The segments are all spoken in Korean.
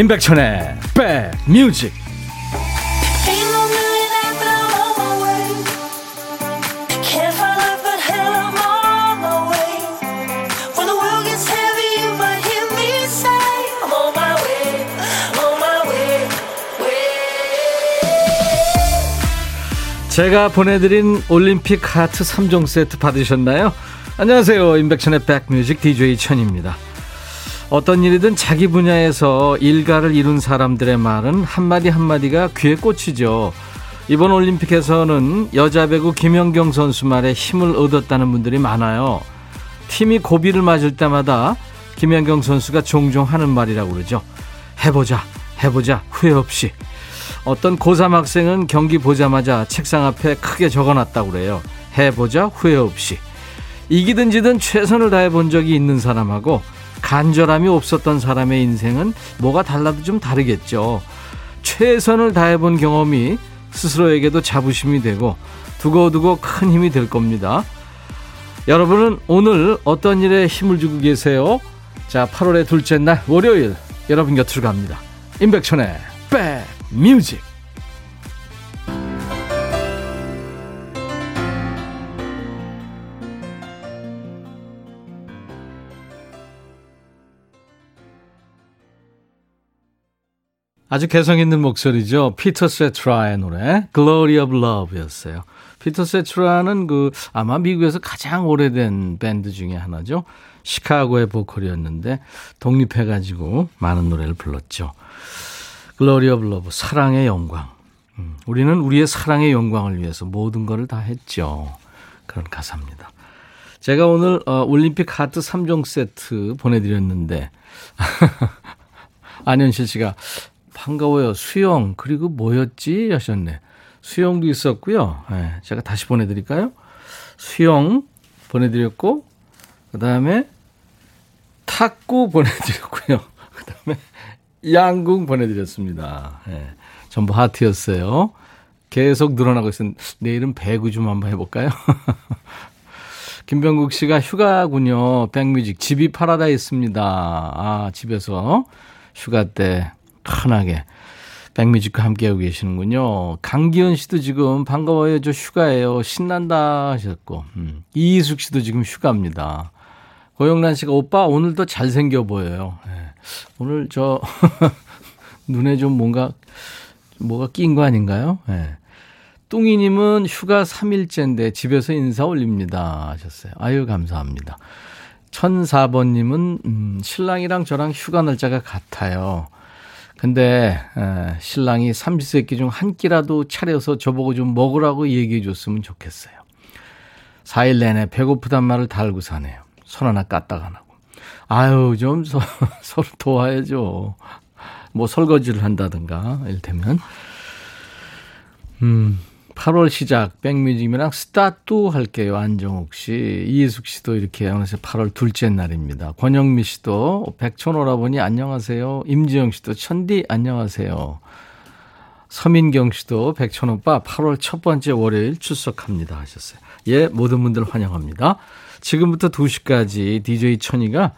임백천의 백뮤직 제가 보내드린 올림픽 하트 3종 세트 받으셨나요? 안녕하세요. 임백천의 백뮤직 DJ 천입니다. 어떤 일이든 자기 분야에서 일가를 이룬 사람들의 말은 한마디 한마디가 귀에 꽂히죠. 이번 올림픽에서는 여자 배구 김연경 선수 말에 힘을 얻었다는 분들이 많아요. 팀이 고비를 맞을 때마다 김연경 선수가 종종 하는 말이라고 그러죠. 해보자, 해보자, 후회 없이. 어떤 고3 학생은 경기 보자마자 책상 앞에 크게 적어놨다고 그래요. 해보자, 후회 없이. 이기든 지든 최선을 다해 본 적이 있는 사람하고 간절함이 없었던 사람의 인생은 뭐가 달라도 좀 다르겠죠. 최선을 다해본 경험이 스스로에게도 자부심이 되고 두고두고 큰 힘이 될 겁니다. 여러분은 오늘 어떤 일에 힘을 주고 계세요? 자, 8월의 둘째 날 월요일 여러분 곁으로 갑니다. 임백천의 백뮤직 아주 개성 있는 목소리죠. 피터 세트라의 노래 Glory of Love였어요. 피터 세트라는 그 아마 미국에서 가장 오래된 밴드 중에 하나죠. 시카고의 보컬이었는데 독립해 가지고 많은 노래를 불렀죠. Glory of Love, 사랑의 영광. 음, 우리는 우리의 사랑의 영광을 위해서 모든 것을 다 했죠. 그런 가사입니다. 제가 오늘 어, 올림픽 하트 3종 세트 보내드렸는데 안현실 씨가 반가워요. 수영, 그리고 뭐였지? 하셨네. 수영도 있었고요. 네, 제가 다시 보내드릴까요? 수영 보내드렸고, 그 다음에 탁구 보내드렸고요. 그 다음에 양궁 보내드렸습니다. 네, 전부 하트였어요. 계속 늘어나고 있어요. 내일은 배구 좀 한번 해볼까요? 김병국 씨가 휴가군요. 백뮤직. 집이 파라다이스입니다. 아, 집에서 휴가 때 편하게 백뮤직과 함께하고 계시는군요. 강기현 씨도 지금 반가워요. 저 휴가예요. 신난다 하셨고. 음. 이희숙 씨도 지금 휴가입니다. 고영란 씨가 오빠 오늘도 잘생겨 보여요. 네. 오늘 저 눈에 좀 뭔가 뭐가 낀 거 아닌가요? 네. 뚱이님은 휴가 3일째인데 집에서 인사 올립니다 하셨어요. 아유 감사합니다. 1004번님은 음, 신랑이랑 저랑 휴가 날짜가 같아요. 근데 에, 신랑이 삼시세끼 중 한 끼라도 차려서 저보고 좀 먹으라고 얘기해 줬으면 좋겠어요. 4일 내내 배고프단 말을 달고 사네요. 손 하나 까딱 안 하고. 아유 좀 서, 서로 도와야죠. 뭐 설거지를 한다든가 일테면. 음 8월 시작 백뮤직이랑 스타트 할게요. 안정욱 씨, 이예숙 씨도 이렇게 어느새 8월 둘째 날입니다. 권영미 씨도 백촌오라버니 안녕하세요. 임지영 씨도 천디 안녕하세요. 서민경 씨도 백촌오빠 8월 첫 번째 월요일 출석합니다 하셨어요. 예, 모든 분들 환영합니다. 지금부터 2시까지 DJ 천이가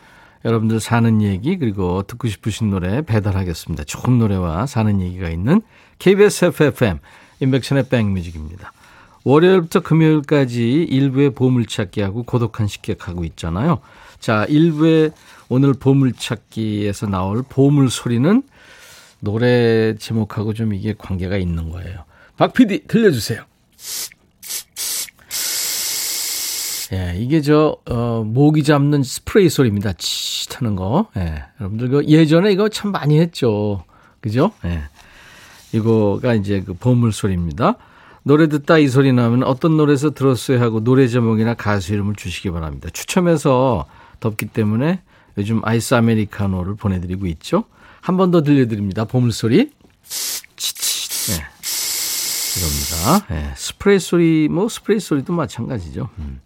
여러분들 사는 얘기 그리고 듣고 싶으신 노래 배달하겠습니다. 좋은 노래와 사는 얘기가 있는 KBS FFM 인백션의 백뮤직입니다. 월요일부터 금요일까지 일부의 보물찾기하고 고독한 식객하고 있잖아요. 자, 일부의 오늘 보물찾기에서 나올 보물 소리는 노래 제목하고 좀 이게 관계가 있는 거예요. 박 PD 들려주세요. 예, 이게 저, 어, 모기 잡는 스프레이 소리입니다. 치 하는 거. 예, 여러분들 그 예전에 이거 참 많이 했죠. 그죠? 예. 이거가 이제 그 보물 소리입니다. 노래 듣다 이 소리 나면 어떤 노래에서 들었어요 하고 노래 제목이나 가수 이름을 주시기 바랍니다. 추첨해서 덥기 때문에 요즘 아이스 아메리카노를 보내드리고 있죠. 한 번 더 들려드립니다. 보물 소리. 네. 이겁니다. 네. 스프레이 소리, 뭐 스프레이 소리도 마찬가지죠. 음.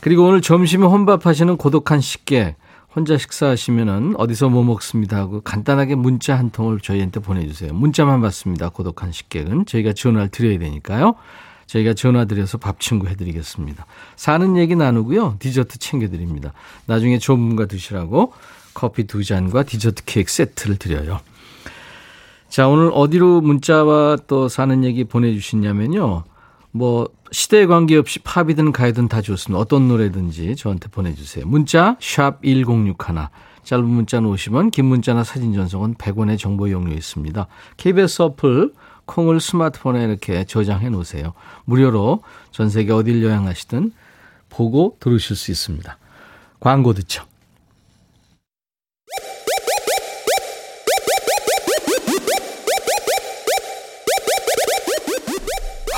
그리고 오늘 점심에 혼밥하시는 고독한 식객. 혼자 식사하시면은 어디서 뭐 먹습니다 하고 간단하게 문자 한 통을 저희한테 보내주세요. 문자만 받습니다. 고독한 식객은 저희가 전화를 드려야 되니까요. 저희가 전화 드려서 밥 친구 해드리겠습니다. 사는 얘기 나누고요. 디저트 챙겨드립니다. 나중에 분과 드시라고 커피 두 잔과 디저트 케이크 세트를 드려요. 자, 오늘 어디로 문자와 또 사는 얘기 보내주시냐면요. 뭐, 시대에 관계없이 팝이든 가이든 다 좋습니다. 어떤 노래든지 저한테 보내주세요. 문자, 샵 1061. 짧은 문자는 50원, 긴 문자나 사진 전송은 100원의 정보 이용료 있습니다. KBS 어플, 콩을 스마트폰에 이렇게 저장해 놓으세요. 무료로 전 세계 어딜 여행하시든 보고 들으실 수 있습니다. 광고 듣죠.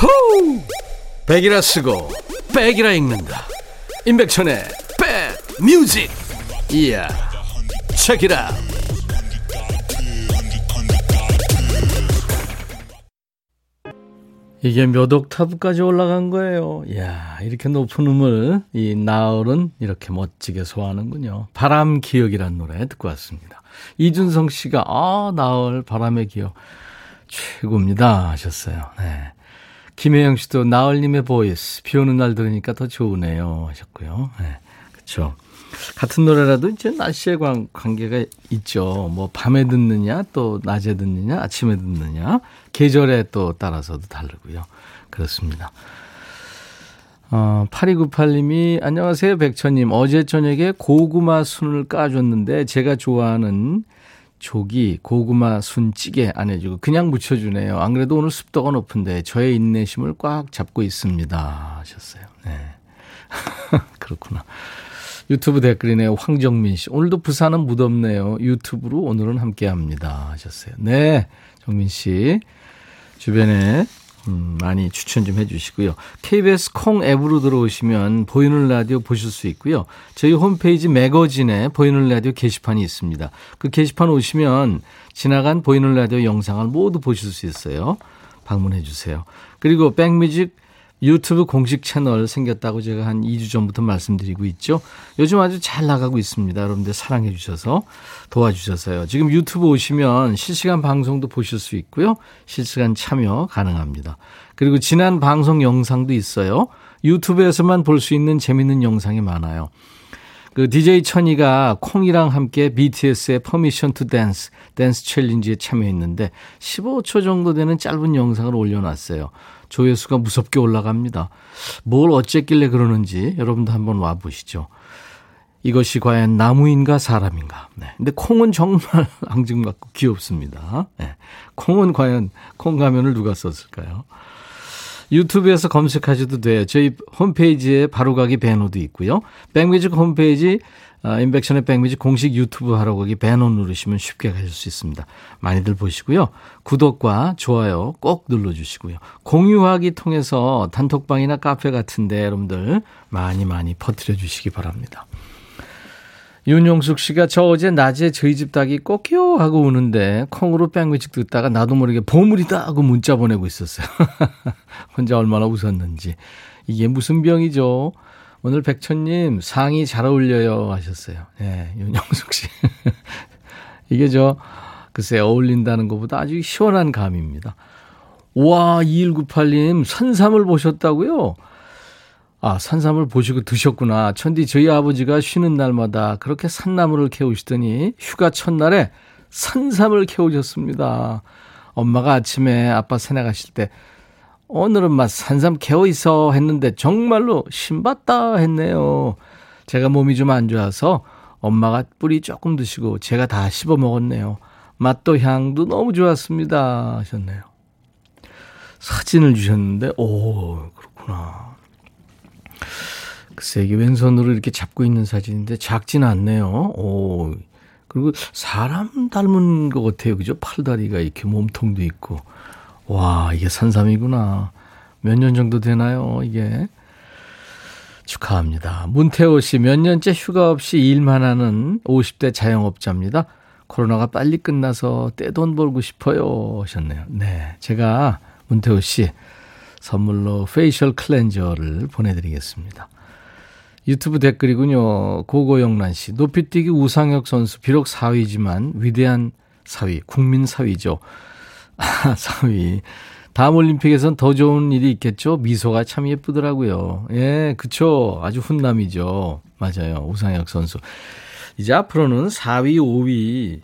호우! 백이라 쓰고 백이라 읽는다. 임백천의 백 뮤직. 이야. 체키라. 이게 몇 옥타브까지 올라간 거예요. 이야, 이렇게 높은 음을 이 나얼은 이렇게 멋지게 소화하는군요. 바람 기억이란 노래 듣고 왔습니다. 이준성 씨가 아, 나얼 바람의 기억 최고입니다 하셨어요. 네. 김혜영 씨도 나얼님의 voice 비 오는 날 들으니까 더 좋으네요 하셨고요. 네. 그렇죠. 같은 노래라도 이제 날씨에 관, 관계가 있죠. 뭐 밤에 듣느냐, 또 낮에 듣느냐, 아침에 듣느냐, 계절에 또 따라서도 다르고요. 그렇습니다. 어, 8298님이 안녕하세요 백천님 어제 저녁에 고구마 순을 까줬는데 제가 좋아하는 조기 고구마 순찌개 안 해주고 그냥 무쳐주네요. 안 그래도 오늘 습도가 높은데 저의 인내심을 꽉 잡고 있습니다 하셨어요. 네. 그렇구나. 유튜브 댓글이네요. 황정민 씨. 오늘도 부산은 무덥네요. 유튜브로 오늘은 함께 합니다. 하셨어요. 네. 정민 씨. 주변에 음, 많이 추천 좀 해주시고요. KBS 콩 앱으로 들어오시면 보이는 라디오 보실 수 있고요. 저희 홈페이지 매거진에 보이는 라디오 게시판이 있습니다. 그 게시판 오시면 지나간 보이는 라디오 영상을 모두 보실 수 있어요. 방문해 주세요. 그리고 백뮤직 유튜브 공식 채널 생겼다고 제가 한 2주 전부터 말씀드리고 있죠. 요즘 아주 잘 나가고 있습니다. 여러분들 사랑해 주셔서 도와주셔서요. 지금 유튜브 오시면 실시간 방송도 보실 수 있고요. 실시간 참여 가능합니다. 그리고 지난 방송 영상도 있어요. 유튜브에서만 볼 수 있는 재밌는 영상이 많아요. 그 DJ 천이가 콩이랑 함께 BTS의 Permission to Dance, 댄스 챌린지에 참여했는데 15초 정도 되는 짧은 영상을 올려놨어요. 조회수가 무섭게 올라갑니다. 뭘 어쨌길래 그러는지 여러분도 한번 와보시죠. 이것이 과연 나무인가 사람인가. 네. 근데 콩은 정말 앙증맞고 귀엽습니다. 네. 콩은 과연 콩 가면을 누가 썼을까요? 유튜브에서 검색하셔도 돼요. 저희 홈페이지에 바로가기 배너도 있고요. 백뮤직 홈페이지 아, 인백션의 백뮤직 공식 유튜브 하러 거기 배너 누르시면 쉽게 가실 수 있습니다. 많이들 보시고요. 구독과 좋아요 꼭 눌러주시고요. 공유하기 통해서 단톡방이나 카페 같은데 여러분들 많이 많이 퍼뜨려 주시기 바랍니다. 윤용숙 씨가 저 어제 낮에 저희 집 닭이 꼭요 하고 우는데 콩으로 백뮤직 듣다가 나도 모르게 보물이다 하고 문자 보내고 있었어요. 혼자 얼마나 웃었는지. 이게 무슨 병이죠? 오늘 백천님 상이 잘 어울려요 하셨어요. 예, 네, 윤영숙 씨. 이게 저, 글쎄 어울린다는 것보다 아주 시원한 감입니다. 와, 2198님, 산삼을 보셨다고요? 아, 산삼을 보시고 드셨구나. 천디, 저희 아버지가 쉬는 날마다 그렇게 산나무를 캐우시더니 휴가 첫날에 산삼을 캐우셨습니다. 엄마가 아침에 아빠 산에 가실 때 오늘은 막 산삼 개어 있어 했는데 정말로 신받다 했네요. 제가 몸이 좀 안 좋아서 엄마가 뿌리 조금 드시고 제가 다 씹어 먹었네요. 맛도 향도 너무 좋았습니다 하셨네요. 사진을 주셨는데 오 그렇구나. 글쎄 이게 왼손으로 이렇게 잡고 있는 사진인데 작진 않네요. 오 그리고 사람 닮은 것 같아요. 그죠? 팔다리가 이렇게 몸통도 있고. 와, 이게 산삼이구나. 몇 년 정도 되나요, 이게? 축하합니다. 문태호 씨, 몇 년째 휴가 없이 일만 하는 50대 자영업자입니다. 코로나가 빨리 끝나서 떼돈 벌고 싶어요. 하셨네요. 네. 제가 문태호 씨 선물로 facial cleanser를 보내드리겠습니다. 유튜브 댓글이군요. 고고영란 씨. 높이뛰기 우상혁 선수, 비록 사위지만 위대한 사위, 국민 사위죠. 아, 4위. 다음 올림픽에선 더 좋은 일이 있겠죠? 미소가 참 예쁘더라고요. 예, 그쵸. 아주 훈남이죠. 맞아요. 우상혁 선수. 이제 앞으로는 4위, 5위,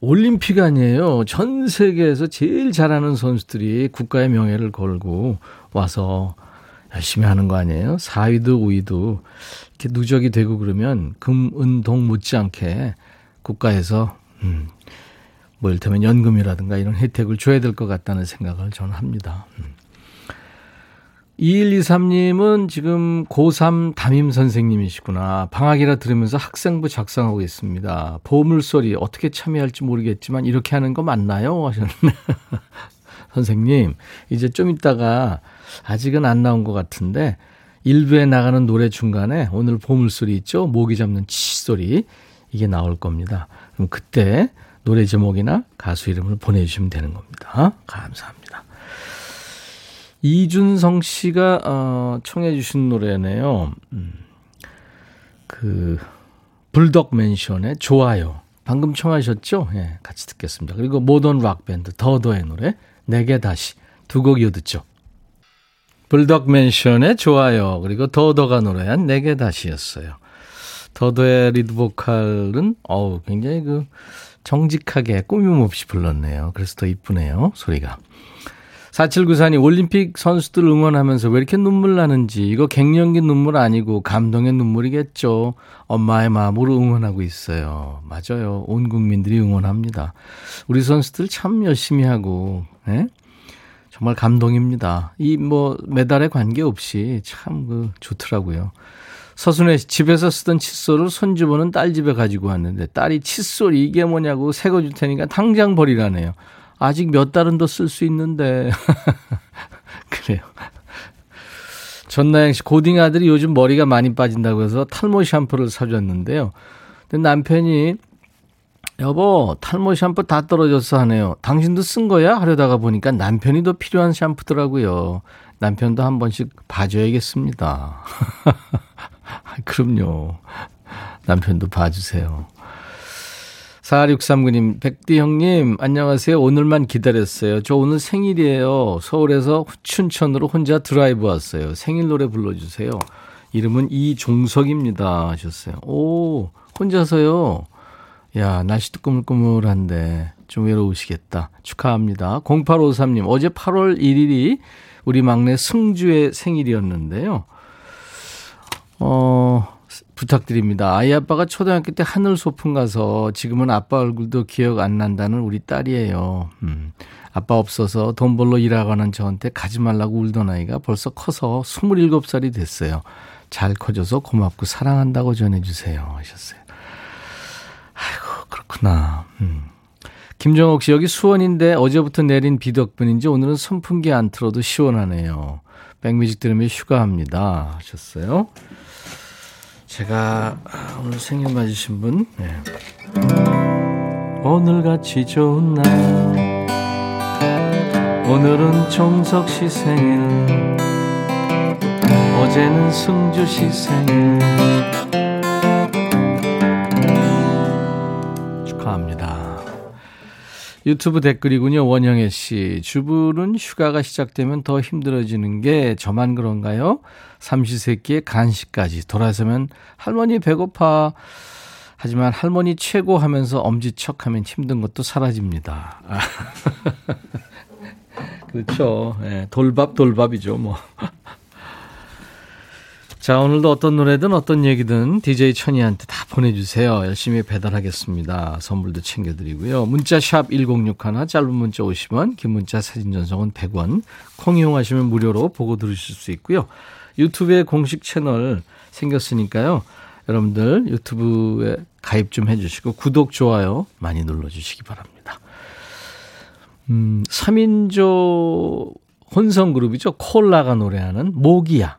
올림픽 아니에요. 전 세계에서 제일 잘하는 선수들이 국가의 명예를 걸고 와서 열심히 하는 거 아니에요? 4위도 5위도 이렇게 누적이 되고 그러면 금, 은, 동 못지않게 국가에서 음, 뭐 이를테면 연금이라든가 이런 혜택을 줘야 될 것 같다는 생각을 저는 합니다. 음. 2123님은 지금 고3 담임 선생님이시구나. 방학이라 들으면서 학생부 작성하고 있습니다. 보물소리 어떻게 참여할지 모르겠지만 이렇게 하는 거 맞나요? 하셨네. 선생님, 이제 좀 있다가 아직은 안 나온 것 같은데 일부에 나가는 노래 중간에 오늘 보물소리 있죠? 모기 잡는 치소리 이게 나올 겁니다. 그럼 그때 노래 제목이나 가수 이름을 보내주시면 되는 겁니다. 감사합니다. 이준성 씨가 어, 청해 주신 노래네요. 음, 그 불덕 맨션의 좋아요. 방금 청하셨죠? 예, 같이 듣겠습니다. 그리고 모던 락 밴드 더더의 노래 내게 다시 두 곡 이어 듣죠. 불독 맨션의 좋아요. 그리고 더더가 노래한 내게 다시였어요. 더더의 리드 보컬은 어우 굉장히 그 정직하게 꾸밈 없이 불렀네요. 그래서 더 이쁘네요. 소리가. 4794님, 올림픽 선수들 응원하면서 왜 이렇게 눈물 나는지, 이거 갱년기 눈물 아니고 감동의 눈물이겠죠. 엄마의 마음으로 응원하고 있어요. 맞아요. 온 국민들이 응원합니다. 우리 선수들 참 열심히 하고, 예? 정말 감동입니다. 이 뭐 메달에 관계없이 참 그 좋더라고요. 서순애 씨 집에서 쓰던 칫솔을 손주보는 딸 집에 가지고 왔는데 딸이 칫솔 이게 뭐냐고 새거 줄 테니까 당장 버리라네요. 아직 몇 달은 더 쓸 수 있는데. 그래요. 전나영 씨, 고딩 아들이 요즘 머리가 많이 빠진다고 해서 탈모 샴푸를 사줬는데요. 근데 남편이, 여보, 탈모 샴푸 다 떨어졌어 하네요. 당신도 쓴 거야? 하려다가 보니까 남편이 더 필요한 샴푸더라고요. 남편도 한 번씩 봐줘야겠습니다. 그럼요. 남편도 봐주세요. 4639님, 백디 형님, 안녕하세요. 오늘만 기다렸어요. 저 오늘 생일이에요. 서울에서 춘천으로 혼자 드라이브 왔어요. 생일 노래 불러주세요. 이름은 이종석입니다. 하셨어요. 오, 혼자서요? 야, 날씨도 꾸물꾸물한데 좀 외로우시겠다. 축하합니다. 0853님, 어제 8월 1일이 우리 막내 승주의 생일이었는데요. 어, 부탁드립니다. 아이 아빠가 초등학교 때 하늘 소풍 가서 지금은 아빠 얼굴도 기억 안 난다는 우리 딸이에요. 음. 아빠 없어서 돈 벌러 일하고는 저한테 가지 말라고 울던 아이가 벌써 커서 27살이 됐어요. 잘 커져서 고맙고 사랑한다고 전해주세요. 하셨어요. 아이고, 그렇구나. 음. 김정옥 씨, 여기 수원인데 어제부터 내린 비 덕분인지 오늘은 선풍기 안 틀어도 시원하네요. 백뮤직 들으면 휴가합니다. 하셨어요. 제가 오늘 생일 맞으신 분? 네. 오늘같이 좋은 날. 오늘은 종석 씨 생일. 어제는 승주 씨 생일 유튜브 댓글이군요 원영애 씨 주부는 휴가가 시작되면 더 힘들어지는 게 저만 그런가요? 삼시세끼의 간식까지 돌아서면 할머니 배고파. 하지만 할머니 최고 하면서 엄지척 하면 힘든 것도 사라집니다. 아. 그렇죠. 네, 돌밥, 돌밥이죠, 뭐. 자, 오늘도 어떤 노래든 어떤 얘기든 DJ 천이한테 다 보내주세요. 열심히 배달하겠습니다. 선물도 챙겨드리고요. 문자 샵 1061, 짧은 문자 50원, 긴 문자 사진 전송은 100원. 콩 이용하시면 무료로 보고 들으실 수 있고요. 유튜브에 공식 채널 생겼으니까요. 여러분들 유튜브에 가입 좀 해주시고 구독, 좋아요 많이 눌러주시기 바랍니다. 음, 3인조 혼성 그룹이죠. 콜라가 노래하는 모기야.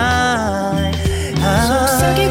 속삭이고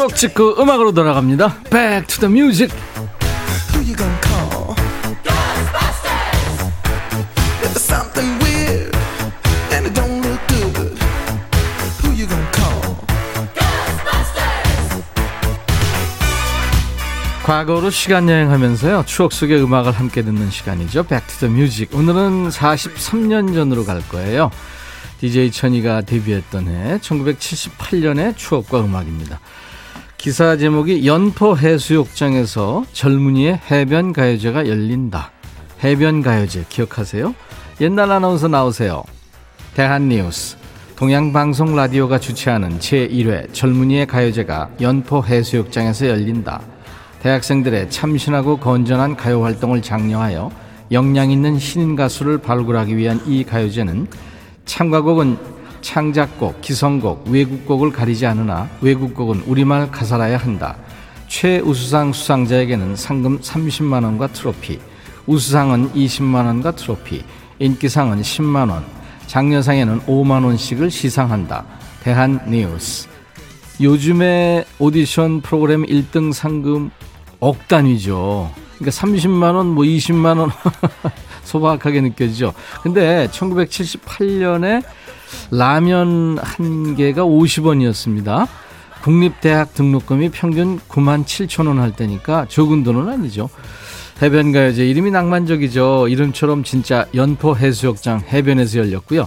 추억 찍고 음악으로 돌아갑니다. Back to the music. 과거로 시간 여행하면서요. 추억 속의 음악을 함께 듣는 시간이죠. Music. 오늘은 43년 전으로 갈 거예요. DJ 천이가 데뷔했던 해 1978년의 추억과 음악입니다. 기사 제목이 연포 해수욕장에서 젊은이의 해변 가요제가 열린다. 해변 가요제 기억하세요? 옛날 아나운서 나오세요. 대한뉴스 동양방송 라디오가 주최하는 제1회 젊은이의 가요제가 연포 해수욕장에서 열린다. 대학생들의 참신하고 건전한 가요 활동을 장려하여 역량 있는 신인 가수를 발굴하기 위한 이 가요제는 참가곡은 창작곡, 기성곡, 외국곡을 가리지 않으나 외국곡은 우리말 가사라야 한다. 최우수상 수상자에게는 상금 30만 원과 트로피, 우수상은 20만 원과 트로피, 인기상은 10만 원, 장려상에는 5만 원씩을 시상한다. 대한 뉴스. 요즘에 오디션 프로그램 1등 상금 억 단위죠. 그러니까 30만 원, 뭐 20만 원 소박하게 느껴지죠. 근데 1978년에 라면 한 개가 50원이었습니다. 국립대학 등록금이 평균 9만 7천 원 할 때니까 적은 돈은 아니죠. 해변가요제 이름이 낭만적이죠. 이름처럼 진짜 연포 해수욕장 해변에서 열렸고요.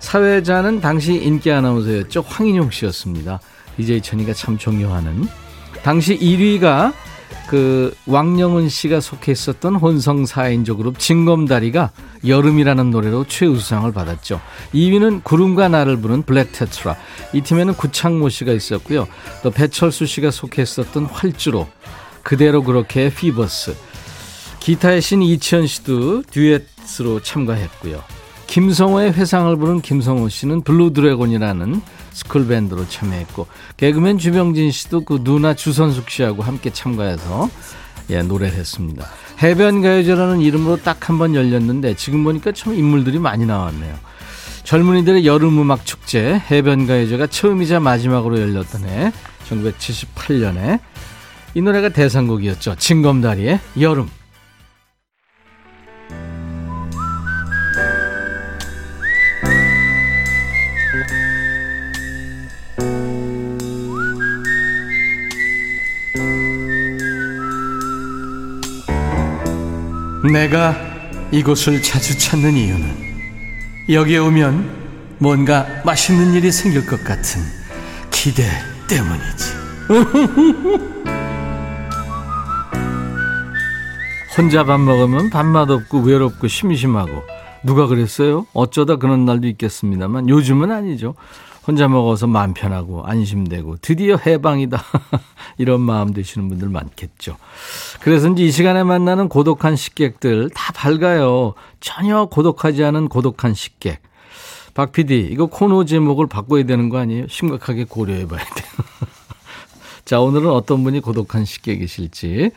사회자는 당시 인기 아나운서였죠. 황인용 씨였습니다. DJ 천이가 참 존경하는. 당시 1위가 그 왕영은 씨가 속해 있었던 혼성 4인조 그룹 징검다리가 여름이라는 노래로 최우수상을 받았죠. 2위는 구름과 나를 부른 블랙 테트라. 이 팀에는 구창모 씨가 있었고요. 또 배철수 씨가 속해 있었던 활주로. 그대로 그렇게 피버스. 기타의 신 이치현 씨도 듀엣으로 참가했고요. 김성호의 회상을 부른 김성호 씨는 블루 드래곤이라는 school 밴드로 참여했고 개그맨 주병진 씨도 그 누나 주선숙 씨하고 함께 참가해서 예, 노래를 했습니다. 해변 가요제라는 이름으로 딱 한 번 열렸는데 지금 보니까 참 인물들이 많이 나왔네요. 젊은이들의 여름 음악 축제 해변 가요제가 처음이자 마지막으로 열렸던 해 1978년에 이 노래가 대상곡이었죠. 징검다리의 여름. 내가 이곳을 자주 찾는 이유는 여기에 오면 뭔가 맛있는 일이 생길 것 같은 기대 때문이지. 혼자 밥 먹으면 밥맛 없고 외롭고 심심하고 누가 그랬어요? 어쩌다 그런 날도 있겠습니다만 요즘은 아니죠. 혼자 먹어서 마음 편하고 안심되고 드디어 해방이다. 이런 마음 드시는 분들 많겠죠. 그래서 이제 이 시간에 만나는 고독한 식객들 다 밝아요. 전혀 고독하지 않은 고독한 식객. 박 PD, 이거 코너 제목을 바꿔야 되는 거 아니에요? 심각하게 고려해 봐야 돼요. 자, 오늘은 어떤 분이 고독한 식객이실지.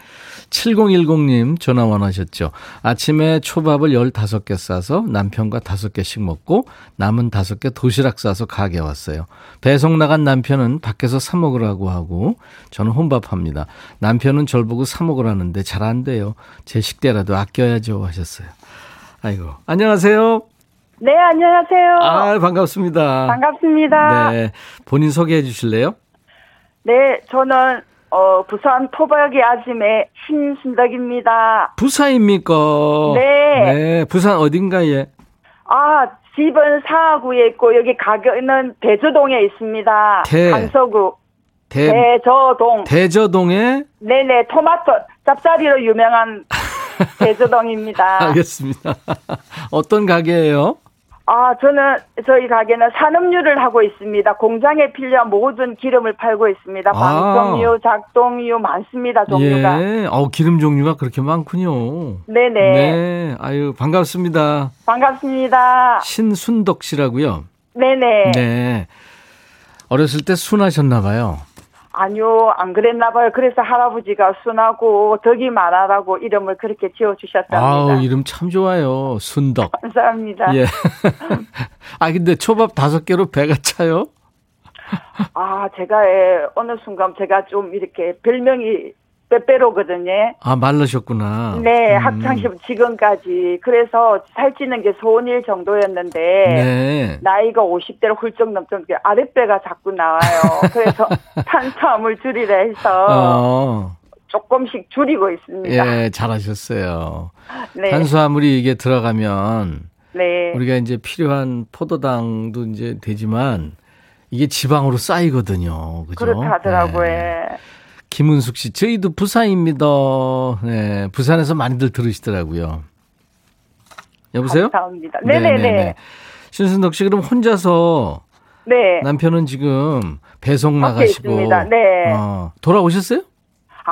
7010님 전화 원하셨죠. 아침에 초밥을 15개 싸서 남편과 5개씩 먹고 남은 5개 도시락 싸서 가게 왔어요. 배송 나간 남편은 밖에서 사 먹으라고 하고 저는 혼밥합니다. 남편은 절 보고 사 먹으라는데 잘 안 돼요. 제 식대라도 아껴야죠 하셨어요. 아이고. 안녕하세요. 네, 안녕하세요. 아, 반갑습니다. 반갑습니다. 네. 본인 소개해 주실래요? 네, 저는 어, 부산 토박이 아짐의 신순덕입니다. 부사입니까? 네. 네. 부산 어딘가에? 아, 집은 사하구에 있고 여기 가게는 대저동에 있습니다. 대. 강서구 대, 대저동. 대저동에 네네, 토마토 짭짜리로 유명한 대저동입니다. 알겠습니다. 어떤 가게예요? 아, 저는 저희 가게는 산업류를 하고 있습니다. 공장에 필요한 모든 기름을 팔고 있습니다. 아. 방송유, 작동유 많습니다. 종류가. 예. 어 기름 종류가 그렇게 많군요. 네네. 네. 아유, 반갑습니다. 반갑습니다. 신순덕 씨라고요. 네네. 네. 어렸을 때 순하셨나 봐요. 아니요, 안 그랬나 봐요. 그래서 할아버지가 순하고 덕이 많아라고 이름을 그렇게 지어주셨답니다. 아우, 이름 참 좋아요. 순덕. 감사합니다. 예. 아, 근데 초밥 다섯 개로 배가 차요? 아, 제가 예, 어느 순간 제가 좀 이렇게 별명이 빼빼로거든요. 아, 말르셨구나. 네, 음. 학창시절 지금까지. 그래서 살찌는 게 소원일 정도였는데, 네. 나이가 50대를 훌쩍 넘던 게 아랫배가 자꾸 나와요. 그래서 탄수화물 줄이라 해서 어. 조금씩 줄이고 있습니다. 예, 잘하셨어요. 네. 탄수화물이 이게 들어가면 네. 우리가 이제 필요한 포도당도 이제 되지만 이게 지방으로 쌓이거든요. 그죠? 그렇다 하더라고요. 네. 김은숙 씨, 저희도 부산입니다. 네, 부산에서 많이들 들으시더라고요. 여보세요? 감사합니다. 네네네. 신순덕 씨, 그럼 혼자서 네. 남편은 지금 배송 나가시고. 네. 어, 돌아오셨어요?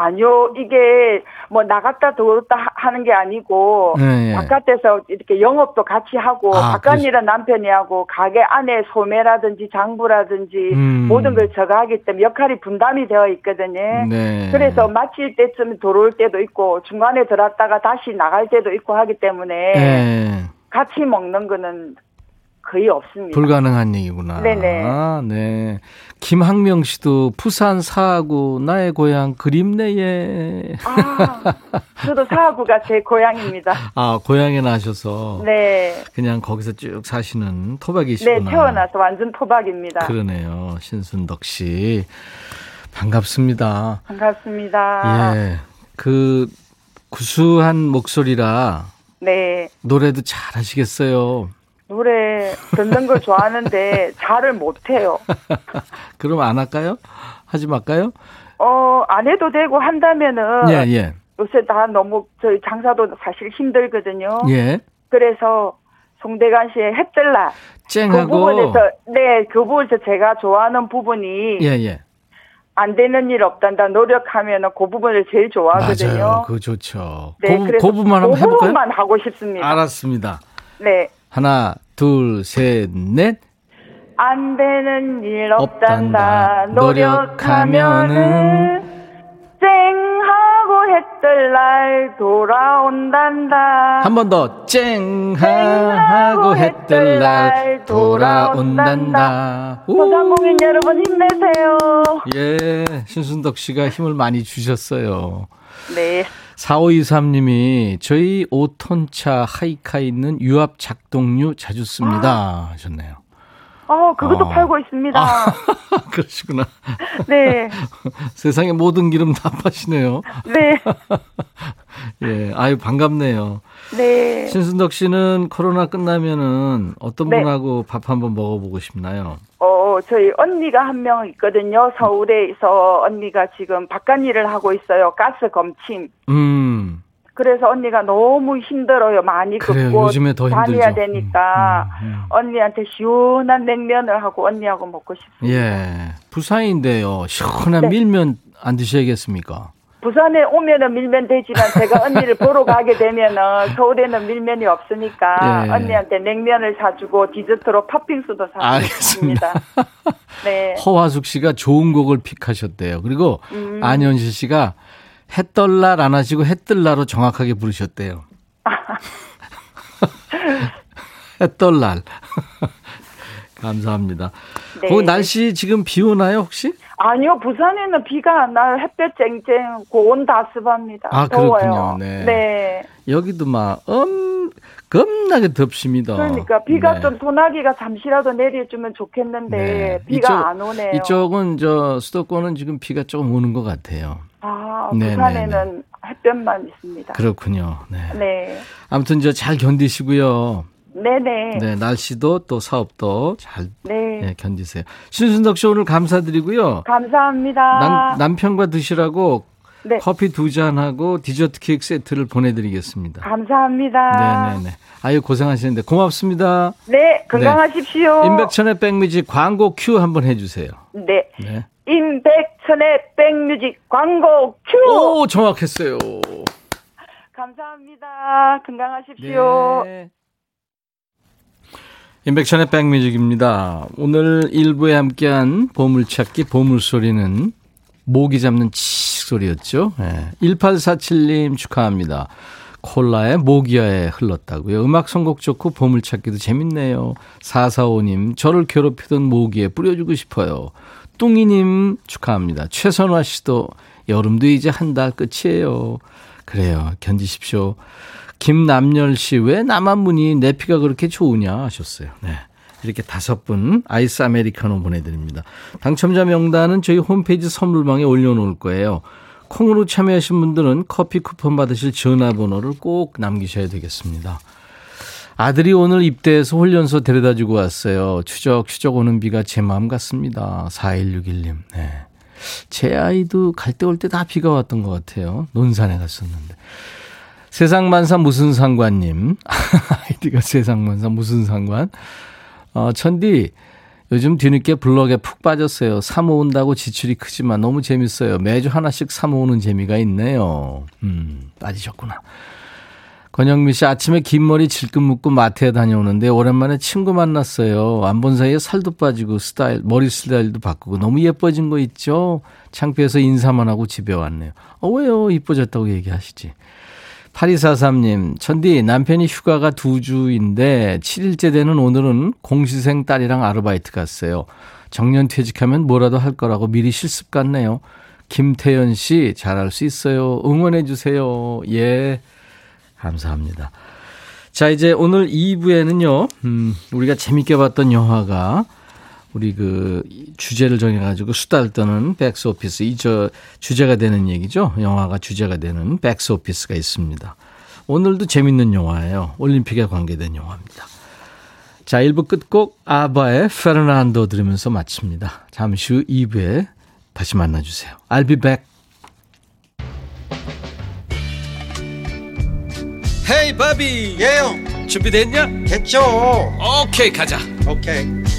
아니요, 이게 뭐 나갔다 들어왔다 하- 하는 게 아니고 네, 예. 바깥에서 이렇게 영업도 같이 하고 아, 바깥 일은 남편이 하고 가게 안에 소매라든지 장부라든지 음. 모든 걸 제가 하기 때문에 역할이 분담이 되어 있거든요. 네. 그래서 마칠 때쯤 들어올 때도 있고 중간에 들어왔다가 다시 나갈 때도 있고 하기 때문에 네. 같이 먹는 거는 거의 없습니다. 불가능한 얘기구나. 네네. 아, 네. 김학명 씨도 부산 사하구 나의 고향 그립네예. 아, 저도 사하구가 제 고향입니다. 아, 고향에 나셔서 네. 그냥 거기서 쭉 사시는 네, 토박이시구나. 태어나서 완전 토박입니다. 그러네요. 신순덕 씨. 반갑습니다. 반갑습니다. 예. 그 구수한 목소리라 네. 노래도 잘 하시겠어요. 노래 듣는 걸 좋아하는데 잘을 못해요. 그럼 안 할까요? 하지 말까요? 어, 안 해도 되고 한다면은 예, 예. 요새 다 너무 저희 장사도 사실 힘들거든요. 예. 그래서 송대관 씨의 햇들라 그 쨍하고 부분에서 네, 그 부분에서 제가 좋아하는 부분이 예, 예. 안 되는 일 없단다 노력하면은 그 부분을 제일 좋아하거든요. 맞아요. 그거 좋죠. 네, 그, 그래서 그 부분만 한번 그 해볼까요? 부분만 하고 싶습니다. 알았습니다. 네. 하나, 둘, 셋, 넷. 안 되는 일 없단다. 없단다. 노력하면은 쨍하고 했던 날 돌아온단다. 한 번 더. 쨍하고 했던 날 돌아온단다. 오. 소상공인 여러분 힘내세요. 예, 신순덕 씨가 힘을 많이 주셨어요. 네. 4523님이 저희 5톤차 하이카 있는 유압 작동류 자주 씁니다. 하셨네요. 어, 그것도 어. 팔고 있습니다. 그러시구나. 네. 세상의 모든 기름 다 파시네요. 네. 예, 아유, 반갑네요. 네. 신순덕 씨는 코로나 끝나면은 어떤 네. 분하고 밥 한번 먹어보고 싶나요? 어, 저희 언니가 한 명 있거든요. 서울에서 언니가 지금 바깥 일을 하고 있어요. 가스 검침. 음, 그래서 언니가 너무 힘들어요. 많이 요즘에 더 다녀야. 되니까 음, 음, 음. 언니한테 시원한 냉면을 하고 언니하고 먹고 싶습니다. 예, 부산인데요. 시원한 네. 밀면 안 드셔야겠습니까? 부산에 오면은 밀면 되지만 제가 언니를 보러 가게 되면은 서울에는 밀면이 없으니까 예. 언니한테 냉면을 사주고 디저트로 팥빙수도 사주고 알겠습니다. 싶습니다. 네. 허화숙 씨가 좋은 곡을 픽하셨대요. 그리고 음. 안현실 씨가 해떨날 안 하시고 해뜰날로 정확하게 부르셨대요. 해떨날. 감사합니다. 네. 거기 날씨 지금 비 오나요, 혹시? 아니요, 부산에는 비가 안 나요. 햇볕 쨍쨍, 고온 다습합니다. 아, 더워요. 그렇군요. 네. 네. 여기도 막, 엄, 겁나게 덥습니다. 그러니까 비가 네. 좀 소나기가 잠시라도 내려주면 좋겠는데 네. 비가 이쪽- 안 오네요. 이쪽은 저 수도권은 지금 비가 조금 오는 것 같아요. 아, 네, 부산에는 햇볕만 있습니다. 그렇군요. 네. 네. 아무튼 저 잘 견디시고요. 네네. 네, 날씨도 또 사업도 잘 네. 예, 견디세요. 신순덕 씨 오늘 감사드리고요. 감사합니다. 남, 남편과 드시라고 네. 커피 두 잔하고 디저트 케이크 세트를 보내드리겠습니다. 감사합니다. 네네네. 아유, 고생하시는데 고맙습니다. 네, 건강하십시오. 임백천의 백뮤직 광고 큐 한번 해주세요. 네. 네. 임백천의 백뮤직 광고 큐. 오, 정확했어요. 감사합니다. 건강하십시오. 네. 임백천의 백뮤직입니다. 오늘 일부에 함께한 보물찾기 보물소리는 모기 잡는 치 소리였죠. 네. 1847님 축하합니다. 콜라에 모기야에 흘렀다고요. 음악 선곡 좋고 보물찾기도 재밌네요. 445님 저를 괴롭히던 모기에 뿌려주고 싶어요. 뚱이님 축하합니다. 최선화 씨도 여름도 이제 한 달 끝이에요. 그래요. 견디십시오. 김남열 씨, 왜 나만 문이 내 피가 그렇게 좋으냐 하셨어요. 네. 이렇게 다섯 분 아이스 아메리카노 보내드립니다. 당첨자 명단은 저희 홈페이지 선물방에 올려놓을 거예요. 콩으로 참여하신 분들은 커피 쿠폰 받으실 전화번호를 꼭 남기셔야 되겠습니다. 아들이 오늘 입대해서 훈련소 데려다 주고 왔어요. 추적추적 오는 비가 제 마음 같습니다. 4161님. 네. 제 아이도 갈 때 올 때 다 비가 왔던 것 같아요. 논산에 갔었는데. 세상만사 무슨 상관님. 아이디가 세상만사 무슨 상관. 어, 천디, 요즘 뒤늦게 블럭에 푹 빠졌어요. 사 모은다고 지출이 크지만 너무 재밌어요. 매주 하나씩 사 모으는 재미가 있네요. 음, 빠지셨구나. 권영미 씨 아침에 긴 머리 질끈 묶고 마트에 다녀오는데 오랜만에 친구 만났어요. 안 본 사이에 살도 빠지고 스타일, 머리 스타일도 바꾸고 너무 예뻐진 거 있죠? 창피해서 인사만 하고 집에 왔네요. 어, 왜요? 이뻐졌다고 얘기하시지. 8243님, 천디, 남편이 휴가가 두 주인데 7일째 되는 오늘은 공시생 딸이랑 아르바이트 갔어요. 정년 퇴직하면 뭐라도 할 거라고 미리 실습 갔네요. 김태연 씨, 잘할 수 있어요. 응원해주세요. 예. 감사합니다. 자, 이제 오늘 2부에는요, 음, 우리가 재밌게 봤던 영화가 우리 그 주제를 정해가지고 수다를 떠는 백스 오피스 이 저 주제가 되는 얘기죠. 영화가 주제가 되는 백스 오피스가 있습니다. 오늘도 재밌는 영화예요. 올림픽에 관계된 영화입니다. 자, 1부 끝곡 아바의 페르난도 들으면서 마칩니다. 잠시 후 2부에 다시 만나주세요. I'll be back. 헤이 바비 예영 준비됐냐? 됐죠 오케이 가자 오케이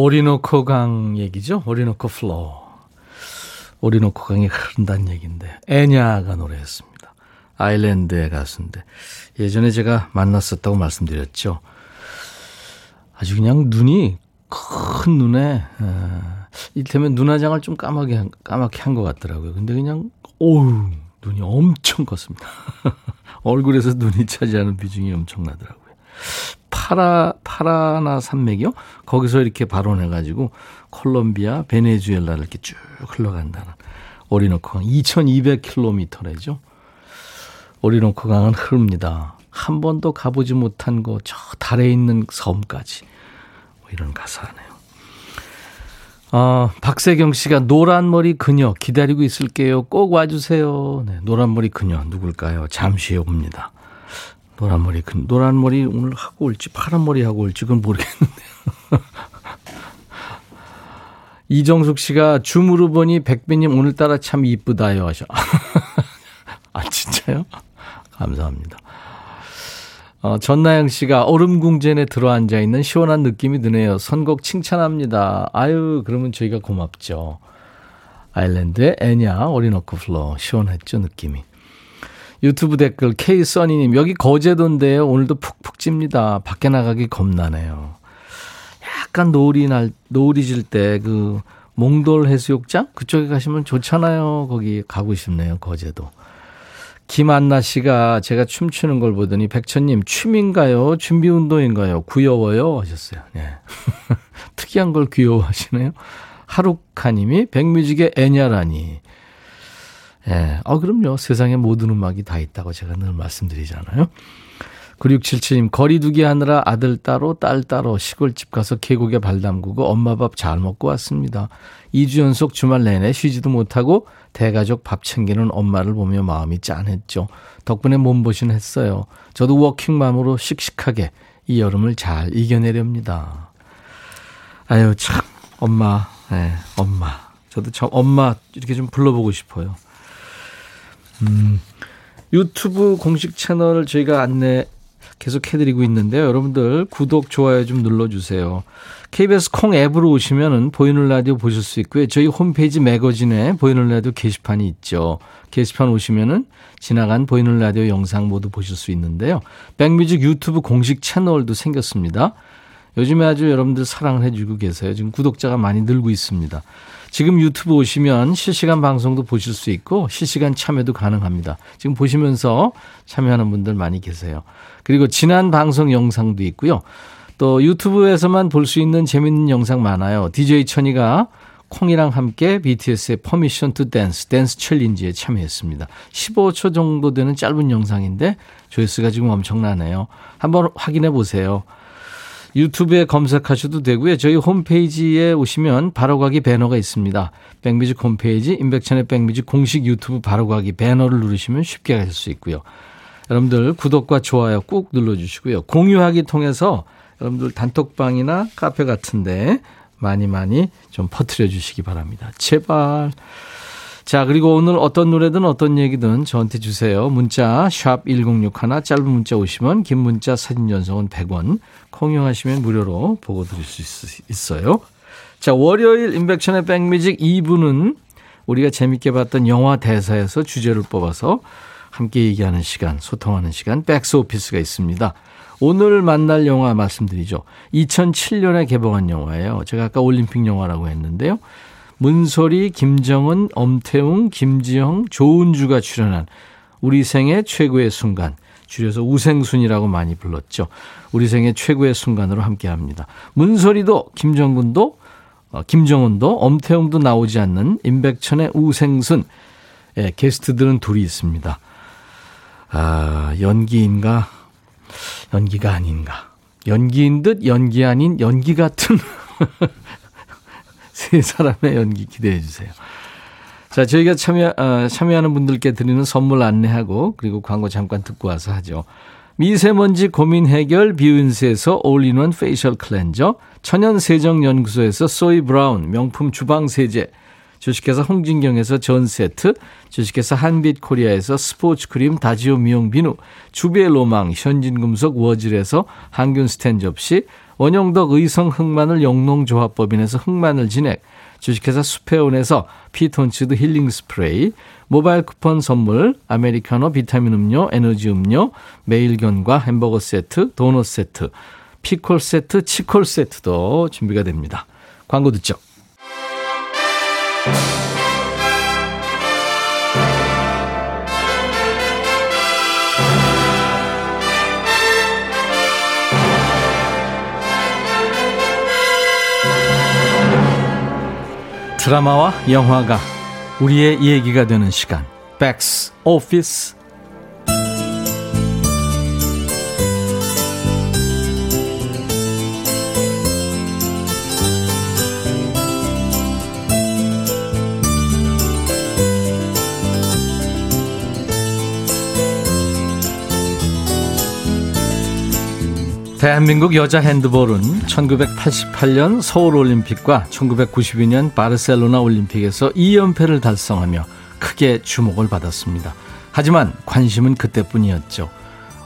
오리노코 강 얘기죠. 오리노코 플로. 오리노코 강이 흐른다는 얘기인데 애냐가 노래했습니다. 아일랜드의 가수인데 예전에 제가 만났었다고 말씀드렸죠. 아주 그냥 눈이 큰 눈에 어, 이를테면 눈화장을 좀 까맣게 한, 까맣게 한 것 같더라고요. 근데 그냥 오우 눈이 엄청 컸습니다. 얼굴에서 눈이 차지하는 비중이 엄청나더라고요. 파라 파라나 산맥이요? 거기서 이렇게 발원해 가지고 콜롬비아, 베네수엘라를 이렇게 쭉 흘러간다는 오리노코 강 2,200km래죠. 오리노코 강은 흐릅니다. 한 번도 가보지 못한 곳, 저 달에 있는 섬까지. 뭐 이런 가사네요. 아, 박세경 씨가 노란 머리 그녀 기다리고 있을게요. 꼭 와주세요. 네, 노란 머리 그녀 누굴까요? 잠시 옵니다. 노란 머리 그 노란 머리 오늘 하고 올지 파란 머리 하고 올지 그건 모르겠는데요. 이정숙 씨가 줌으로 보니 백비님 오늘따라 참 이쁘다요 하셔. 아 진짜요? 감사합니다. 어, 전나영 씨가 얼음궁전에 들어앉아 있는 시원한 느낌이 드네요. 선곡 칭찬합니다. 아유 그러면 저희가 고맙죠. 아일랜드의 애냐 어리너크 플로 시원했죠 느낌이. 유튜브 댓글 K써니님 여기 거제도인데요. 오늘도 푹푹 찝니다. 밖에 나가기 겁나네요. 약간 노을이 날 노을이 질 때 그 몽돌 해수욕장 그쪽에 가시면 좋잖아요. 거기 가고 싶네요. 거제도. 김안나 씨가 제가 춤추는 걸 보더니 백천님 춤인가요? 준비 운동인가요? 구여워요 하셨어요. 네. 특이한 걸 귀여워하시네요. 하루카님이 백뮤직의 애냐라니. 예, 아, 그럼요. 세상에 모든 음악이 다 있다고 제가 늘 말씀드리잖아요. 9677님, 거리두기 하느라 아들 따로, 딸 따로 시골집 가서 계곡에 발 담그고 엄마 밥 잘 먹고 왔습니다. 2주 연속 주말 내내 쉬지도 못하고 대가족 밥 챙기는 엄마를 보며 마음이 짠했죠. 덕분에 몸보신 했어요. 저도 워킹맘으로 씩씩하게 이 여름을 잘 이겨내렵니다. 아유, 참, 엄마, 네, 엄마. 저도 참 엄마 이렇게 좀 불러보고 싶어요. 음, 유튜브 공식 채널을 저희가 안내 계속 해드리고 있는데요. 여러분들 구독, 좋아요 좀 눌러주세요. KBS 콩 앱으로 오시면은 보이는 라디오 보실 수 있고요. 저희 홈페이지 매거진에 보이는 라디오 게시판이 있죠. 게시판 오시면은 지나간 보이는 라디오 영상 모두 보실 수 있는데요. 백뮤직 유튜브 공식 채널도 생겼습니다. 요즘에 아주 여러분들 사랑을 해주고 계세요. 지금 구독자가 많이 늘고 있습니다. 지금 유튜브 오시면 실시간 방송도 보실 수 있고 실시간 참여도 가능합니다. 지금 보시면서 참여하는 분들 많이 계세요. 그리고 지난 방송 영상도 있고요. 또 유튜브에서만 볼 수 있는 재밌는 영상 많아요. DJ 천이가 콩이랑 함께 BTS의 Permission to Dance, 댄스 챌린지에 참여했습니다. 15초 정도 되는 짧은 영상인데 조회수가 지금 엄청나네요. 한번 확인해 보세요. 유튜브에 검색하셔도 되고요. 저희 홈페이지에 오시면 바로가기 배너가 있습니다. 백뮤직 홈페이지 임백천의 백뮤직 공식 유튜브 바로가기 배너를 누르시면 쉽게 가실 수 있고요. 여러분들 구독과 좋아요 꾹 눌러주시고요. 공유하기 통해서 여러분들 단톡방이나 카페 같은데 많이 많이 좀 퍼뜨려 주시기 바랍니다. 제발. 자, 그리고 오늘 어떤 노래든 어떤 얘기든 저한테 주세요. 문자 샵 1061, 짧은 문자 오시면 긴 문자 사진 전송은 100원, 콩용하시면 무료로 보고 드릴 수 있 어요. 자, 월요일 인백션의 백뮤직 2부는 우리가 재밌게 봤던 영화 대사에서 주제를 뽑아서 함께 얘기하는 시간, 소통하는 시간, 백스 오피스가 있습니다. 오늘 만날 영화 말씀드리죠. 2007년에 개봉한 영화예요. 제가 아까 올림픽 영화라고 했는데요. 문소리, 김정은, 엄태웅, 김지영, 조은주가 출연한 우리 생애 최고의 순간. 줄여서 우생순이라고 많이 불렀죠. 우리 생애 최고의 순간으로 함께 합니다. 문소리도, 김정근도, 어, 김정은도, 엄태웅도 나오지 않는 임백천의 우생순. 예, 게스트들은 둘이 있습니다. 아, 연기인가? 연기가 아닌가? 연기인 듯 연기 아닌 연기 같은 세 사람의 연기 기대해 주세요. 자, 저희가 참여, 어, 참여하는 분들께 드리는 선물 안내하고 그리고 광고 잠깐 듣고 와서 하죠. 미세먼지 고민 해결 비윤세에서 all-in-one facial cleanser, 천연세정연구소에서 소이 브라운 명품 주방 세제, 주식회사 홍진경에서 전 세트, 주식회사 한빛 코리아에서 스포츠 크림 다지오 미용 비누, 주비의 로망 현진금속 워즐에서 항균 스탠 접시, 원형덕 의성 흑마늘 영농조합법인에서 흑마늘 진액, 주식회사 수페온에서 피톤치드 힐링 스프레이, 모바일 쿠폰 선물, 아메리카노 비타민 음료, 에너지 음료, 매일견과 햄버거 세트, 도넛 세트, 피콜 세트, 치콜 세트도 준비가 됩니다. 광고 듣죠. 드라마와 영화가 우리의 얘기가 되는 시간. 백스 오피스. 대한민국 여자 핸드볼은 1988년 서울올림픽과 1992년 바르셀로나 올림픽에서 2연패를 달성하며 크게 주목을 받았습니다. 하지만 관심은 그때뿐이었죠.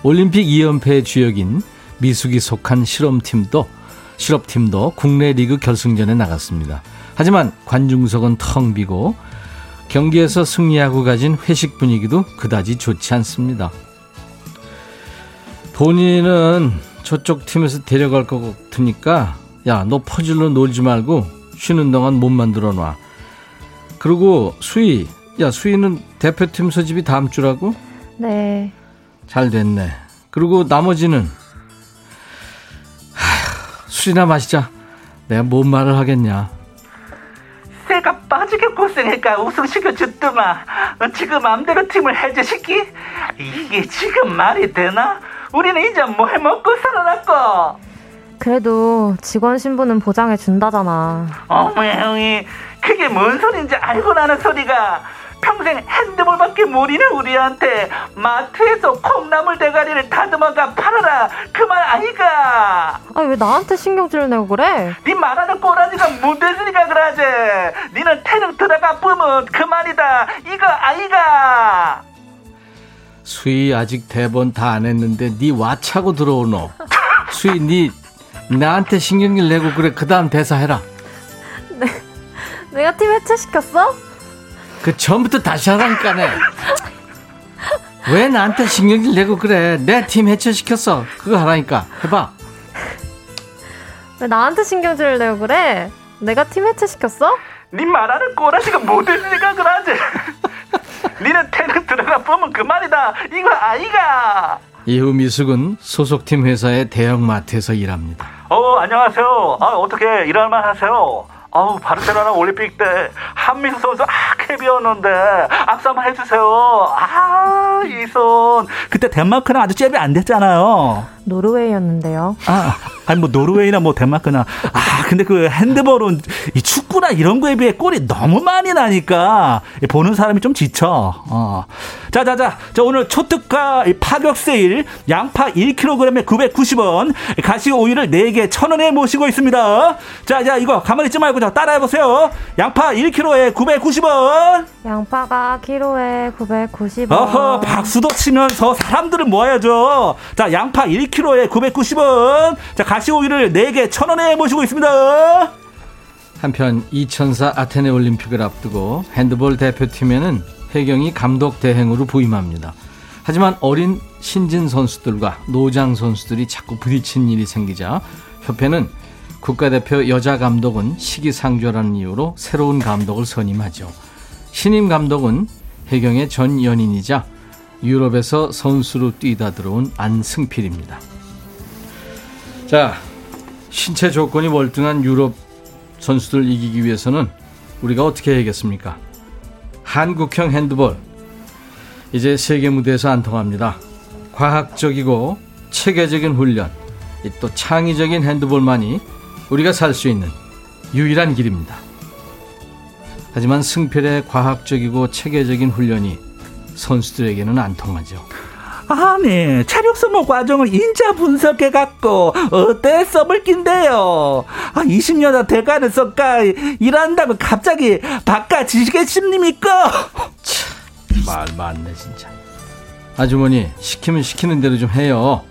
올림픽 2연패의 주역인 미숙이 속한 실험팀도 실업팀도 국내 리그 결승전에 나갔습니다. 하지만 관중석은 텅 비고 경기에서 승리하고 가진 회식 분위기도 그다지 좋지 않습니다. 본인은 저쪽 팀에서 데려갈 것 같으니까 야 너 퍼즐로 놀지 말고 쉬는 동안 몸 만들어 놔. 그리고 수희 야 수희는 대표팀 소집이 다음 주라고? 네. 잘 됐네. 그리고 나머지는 하, 술이나 마시자. 내가 뭔 말을 하겠냐. 새가 빠지게 고생했까 우승 시켜줬더만 지금 맘대로 팀을 해제시키? 이게 지금 말이 되나? 우리는 이제 뭐 해먹고 살아났고. 그래도 직원 신분은 보장해 준다잖아. 어머 형이. 그게 뭔 소린지 알고 나는 소리가. 평생 핸드볼밖에 모르는 우리한테. 마트에서 콩나물 대가리를 다듬어가 팔아라. 그 말 아이가. 아, 왜 나한테 신경질을 내고 그래? 네 말하는 꼬라지가 못됐으니까 그러지. 니는 태릉 들어가 뿌면 그만이다. 이거 아이가 수희 아직 대본 다 안 했는데 네 와차고 들어오노. 수희 네 나한테 신경질 내고 그래 그 다음 대사 해라. 내가 팀 해체 시켰어? 그 전부터 다시 하라니까네. 왜 나한테 신경질 내고 그래? 내 팀 해체 시켰어. 그거 하라니까. 해봐. 왜 나한테 신경질을 내고 그래? 내가 팀 해체 시켰어? 네 말하는 꼬라지가 못됐으니까 그러지 니는 태릉 들어가 뿌면 그만이다 이거 아이가 이후 미숙은 소속팀 회사의 대형마트에서 일합니다. 어 안녕하세요. 아 어떻게 일할 만 하세요? 아우 바르셀로나 올림픽 때 한민수 선수 아 캡이었는데 악수 한번 해주세요. 아 이 손 그때 덴마크랑 아주 잽이 안 됐잖아요. 노르웨이였는데요. 아 아니 뭐 노르웨이나 뭐 덴마크나 아 근데 그 핸드볼은 이 축구나 이런 거에 비해 골이 너무 많이 나니까 보는 사람이 좀 지쳐. 어. 자자자 자 오늘 초특가 이 파격 세일 양파 1kg에 990원 가시 오일을 4개 1000원에 모시고 있습니다. 자 자 이거 가만히 있지 말고 자 따라해 보세요. 양파 1kg에 990원. 양파가 키로에 990원. 어허 박수도 치면서 사람들을 모아야죠. 자 양파 1kg에 990원. 자 가시 오일을 4개 1000원에 모시고 있습니다. 한편 2004 아테네 올림픽을 앞두고 핸드볼 대표팀에는 혜경이 감독 대행으로 부임합니다. 하지만 어린 신진 선수들과 노장 선수들이 자꾸 부딪힌 일이 생기자 협회는 국가대표 여자 감독은 시기상조라는 이유로 새로운 감독을 선임하죠. 신임 감독은 혜경의 전 연인이자 유럽에서 선수로 뛰다 들어온 안승필입니다. 자, 신체 조건이 월등한 유럽 선수들 이기기 위해서는 우리가 어떻게 해야겠습니까? 한국형 핸드볼 이제 세계 무대에서 안 통합니다. 과학적이고 체계적인 훈련, 이또 창의적인 핸드볼만이 우리가 살 수 있는 유일한 길입니다. 하지만 승필의 과학적이고 체계적인 훈련이 선수들에게는 안 통하죠. 아니 체력 소모 과정을 인자 분석해 갖고 어때 써볼 낀데요. 아 20년 대가에서까 일한다고 갑자기 바꿔지시겠습니까? 말 많네 진짜. 아주머니 시키면 시키는 대로 좀 해요.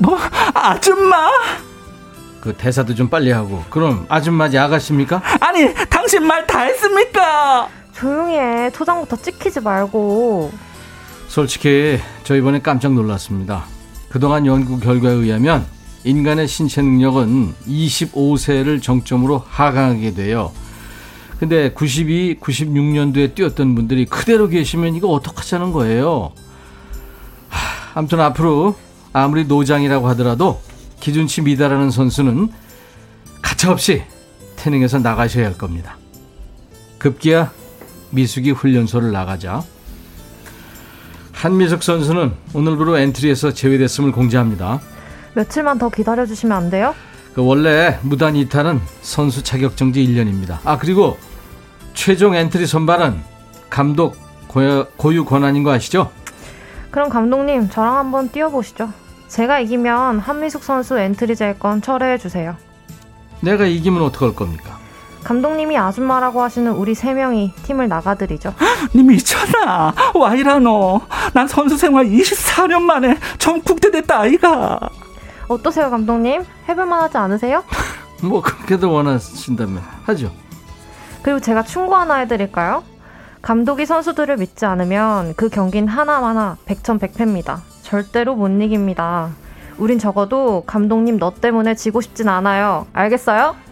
뭐 아줌마? 그 대사도 좀 빨리 하고. 그럼 아줌마지 아가씨입니까? 아니 당신 말 다 했습니까? 조용히 해. 초장부터 찍히지 말고. 솔직히 저 이번에 깜짝 놀랐습니다. 그동안 연구 결과에 의하면 인간의 신체 능력은 25세를 정점으로 하강하게 돼요. 근데 92, 96년도에 뛰었던 분들이 그대로 계시면 이거 어떡하자는 거예요. 하, 아무튼 앞으로 아무리 노장이라고 하더라도 기준치 미달하는 선수는 가차없이 태능에서 나가셔야 할 겁니다. 급기야 미숙이 훈련소를 나가자 한미숙 선수는 오늘부로 엔트리에서 제외됐음을 공지합니다. 며칠만 더 기다려주시면 안 돼요? 그 원래 무단 이탈은 선수 자격정지 1년입니다. 아 그리고 최종 엔트리 선발은 감독 고유, 고유 권한인 거 아시죠? 그럼 감독님, 저랑 한번 뛰어보시죠. 제가 이기면 한미숙 선수 엔트리 제외 건 철회해 주세요. 내가 이기면 어떡할 겁니까? 감독님이 아줌마라고 하시는 우리 세 명이 팀을 나가드리죠. 니 미쳤나? 와 이라노? 난 선수 생활 24년 만에 처음 국대 됐다 아이가. 어떠세요, 감독님? 해볼만 하지 않으세요? 뭐 그렇게도 원하신다면 하죠. 그리고 제가 충고 하나 해드릴까요? 감독이 선수들을 믿지 않으면 그 경기는 하나마나 백전백패입니다. 절대로 못 이깁니다. 우린 적어도 감독님 너 때문에 지고 싶진 않아요. 알겠어요?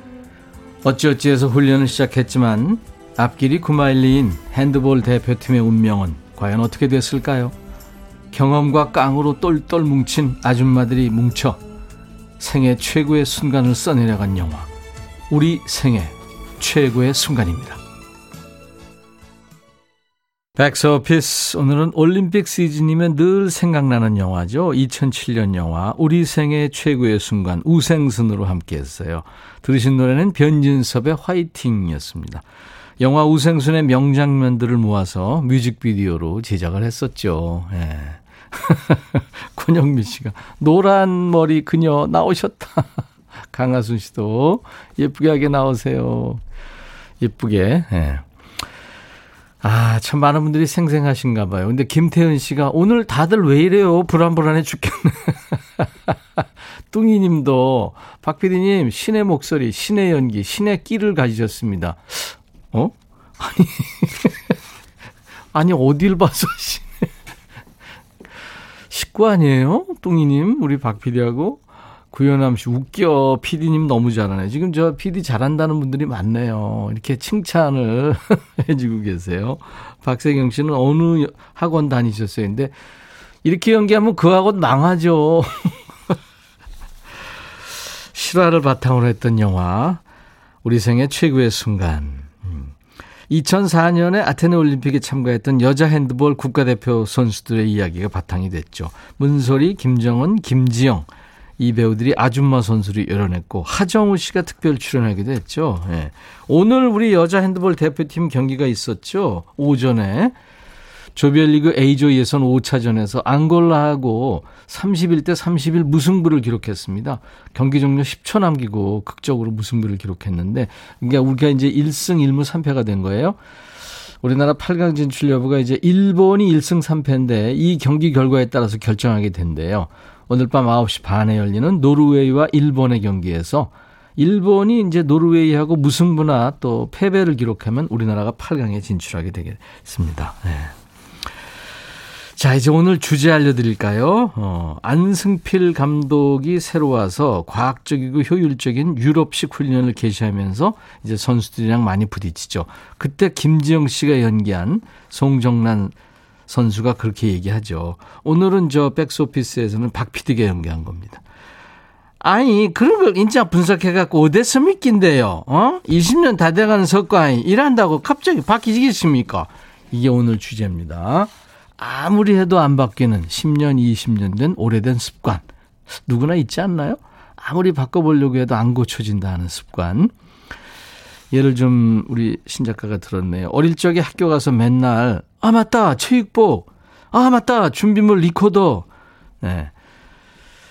어찌어찌해서 훈련을 시작했지만 앞길이 9마일리인 핸드볼 대표팀의 운명은 과연 어떻게 됐을까요? 경험과 깡으로 똘똘 뭉친 아줌마들이 뭉쳐 생애 최고의 순간을 써내려간 영화. 우리 생애 최고의 순간입니다. 백스오피스 오늘은 올림픽 시즌이면 늘 생각나는 영화죠. 2007년 영화 우리 생애 최고의 순간 우생순으로 함께했어요. 들으신 노래는 변진섭의 화이팅이었습니다. 영화 우생순의 명장면들을 모아서 뮤직비디오로 제작을 했었죠. 예. 권영민 씨가 노란 머리 그녀 나오셨다. 강하순 씨도 예쁘게 하게 나오세요. 예쁘게. 예. 아, 참 많은 분들이 생생하신가 봐요. 근데 김태은 씨가 오늘 다들 왜 이래요? 불안불안해 죽겠네. 뚱이 님도 박 PD님 신의 목소리, 신의 연기, 신의 끼를 가지셨습니다. 어? 아니. 아니, 어딜 봐서 신의. 식구 아니에요? 뚱이 님, 우리 박 PD하고. 구현암 씨, 웃겨. PD님 너무 잘하네. 지금 저 PD 잘한다는 분들이 많네요. 이렇게 칭찬을 해주고 계세요. 박세경 씨는 어느 학원 다니셨어요? 근데 이렇게 연기하면 그 학원 망하죠. 실화를 바탕으로 했던 영화. 우리 생애 최고의 순간. 2004년에 아테네 올림픽에 참가했던 여자 핸드볼 국가대표 선수들의 이야기가 바탕이 됐죠. 문소리, 김정은, 김지영. 이 배우들이 아줌마 선수를 열어냈고 하정우 씨가 특별 출연하기도 했죠. 예. 오늘 우리 여자 핸드볼 대표팀 경기가 있었죠. 오전에 조별리그 A조 예선 5차전에서 앙골라하고 31대 31 무승부를 기록했습니다. 경기 종료 10초 남기고 극적으로 무승부를 기록했는데 그러니까 우리가 이제 1승 1무 3패가 된 거예요. 우리나라 8강 진출 여부가 이제 일본이 1승 3패인데 이 경기 결과에 따라서 결정하게 된대요. 오늘 밤 9시 반에 열리는 노르웨이와 일본의 경기에서 일본이 이제 노르웨이하고 무승부나 또 패배를 기록하면 우리나라가 8강에 진출하게 되겠습니다. 네. 자, 이제 오늘 주제 알려드릴까요? 어, 안승필 감독이 새로 와서 과학적이고 효율적인 유럽식 훈련을 개시하면서 이제 선수들이랑 많이 부딪히죠. 그때 김지영 씨가 연기한 송정란 선수가 그렇게 얘기하죠. 오늘은 저 백스오피스에서는 박 PD가 연기한 겁니다. 아니, 그런 걸 인자 분석해갖고 어디서 믿긴데요? 어? 20년 다 돼가는 석과이 일한다고 갑자기 바뀌겠습니까? 이게 오늘 주제입니다. 아무리 해도 안 바뀌는 10년, 20년 된 오래된 습관. 누구나 있지 않나요? 아무리 바꿔보려고 해도 안 고쳐진다 하는 습관. 예를 좀 우리 신작가가 들었네요. 어릴 적에 학교 가서 맨날 아 맞다 체육복 아 맞다 준비물 리코더 네.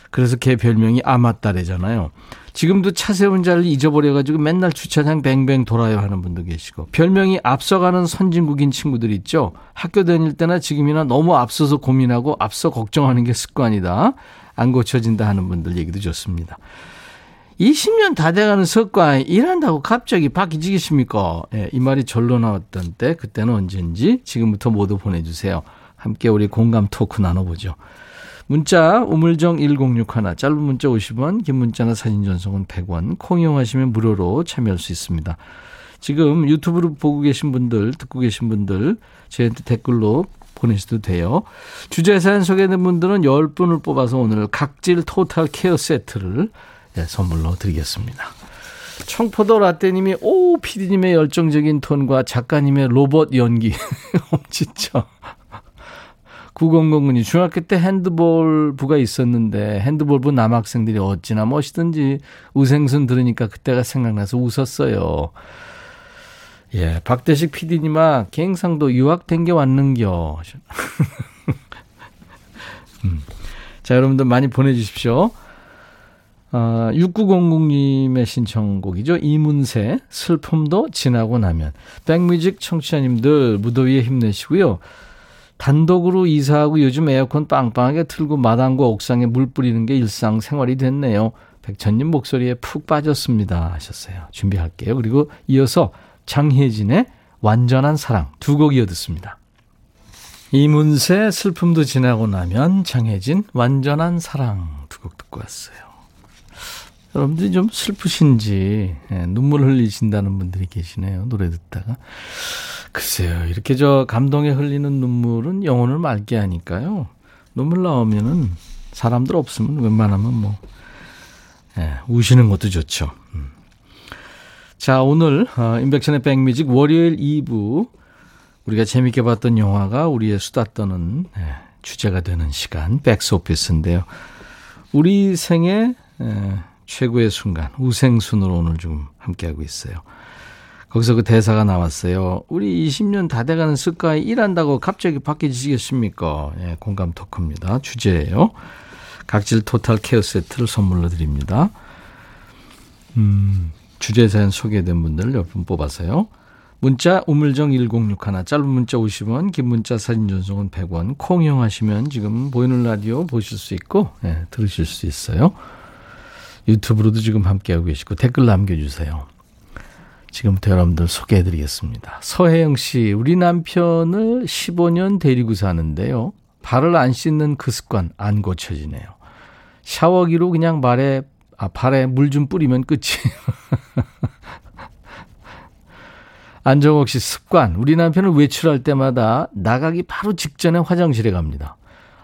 그래서 걔 별명이 아맞다래잖아요. 지금도 차 세운 자를 잊어버려가지고 맨날 주차장 뱅뱅 돌아요 하는 분도 계시고 별명이 앞서가는 선진국인 친구들 있죠. 학교 다닐 때나 지금이나 너무 앞서서 고민하고 앞서 걱정하는 게 습관이다. 안 고쳐진다 하는 분들 얘기도 좋습니다. 20년 다 돼가는 석과 일한다고 갑자기 바뀌지겠습니까? 예, 이 말이 절로 나왔던 때 그때는 언제인지 지금부터 모두 보내주세요. 함께 우리 공감 토크 나눠보죠. 문자 우물정 1061 짧은 문자 50원 긴 문자나 사진 전송은 100원 콩 이용하시면 무료로 참여할 수 있습니다. 지금 유튜브로 보고 계신 분들 듣고 계신 분들 저희한테 댓글로 보내셔도 돼요. 주제 사연 소개된 분들은 10분을 뽑아서 오늘 각질 토탈 케어 세트를 네, 선물로 드리겠습니다. 청포도 라떼님이 오 피디님의 열정적인 톤과 작가님의 로봇 연기 진짜 9009님 중학교 때 핸드볼 부가 있었는데 핸드볼부 남학생들이 어찌나 멋있든지 우생순 들으니까 그때가 생각나서 웃었어요. 예, 박대식 PD님아 갱상도 유학 댕겨 왔는겨. 음. 자, 여러분들 많이 보내주십시오. 아, 6900님의 신청곡이죠. 이문세, 슬픔도 지나고 나면. 백뮤직 청취자님들 무더위에 힘내시고요. 단독으로 이사하고 요즘 에어컨 빵빵하게 틀고 마당과 옥상에 물 뿌리는 게 일상생활이 됐네요. 백천님 목소리에 푹 빠졌습니다. 하셨어요. 준비할게요. 그리고 이어서 장혜진의 완전한 사랑 두 곡 이어 듣습니다. 이문세 슬픔도 지나고 나면 장혜진 완전한 사랑 두 곡 듣고 왔어요. 여러분들이 좀 슬프신지 예, 눈물 흘리신다는 분들이 계시네요. 노래 듣다가. 글쎄요. 이렇게 저 감동에 흘리는 눈물은 영혼을 맑게 하니까요. 눈물 나오면은 사람들 없으면 웬만하면 뭐 예, 우시는 것도 좋죠. 음. 자, 오늘 어, 인백션의 백뮤직 월요일 2부 우리가 재밌게 봤던 영화가 우리의 수다 떠는 예, 주제가 되는 시간 백스 오피스인데요. 우리 생애 예, 최고의 순간 우생순으로 오늘 좀 함께하고 있어요. 거기서 그 대사가 나왔어요. 우리 20년 다 돼가는 습관이 일한다고 갑자기 바뀌시겠습니까? 예, 공감 토크입니다. 주제예요. 각질 토탈 케어 세트를 선물로 드립니다. 음, 주제 사연 소개된 분들 몇 분 뽑아서요. 문자 우물정 1061 짧은 문자 50원 긴 문자 사진 전송은 100원 콩 이용하시면 지금 보이는 라디오 보실 수 있고 예, 들으실 수 있어요. 유튜브로도 지금 함께하고 계시고 댓글 남겨주세요. 지금부터 여러분들 소개해드리겠습니다. 서혜영 씨, 우리 남편을 15년 데리고 사는데요. 발을 안 씻는 그 습관 안 고쳐지네요. 샤워기로 그냥 발에, 아, 발에 물 좀 뿌리면 끝이에요. 안정옥 씨 습관. 우리 남편은 외출할 때마다 나가기 바로 직전에 화장실에 갑니다.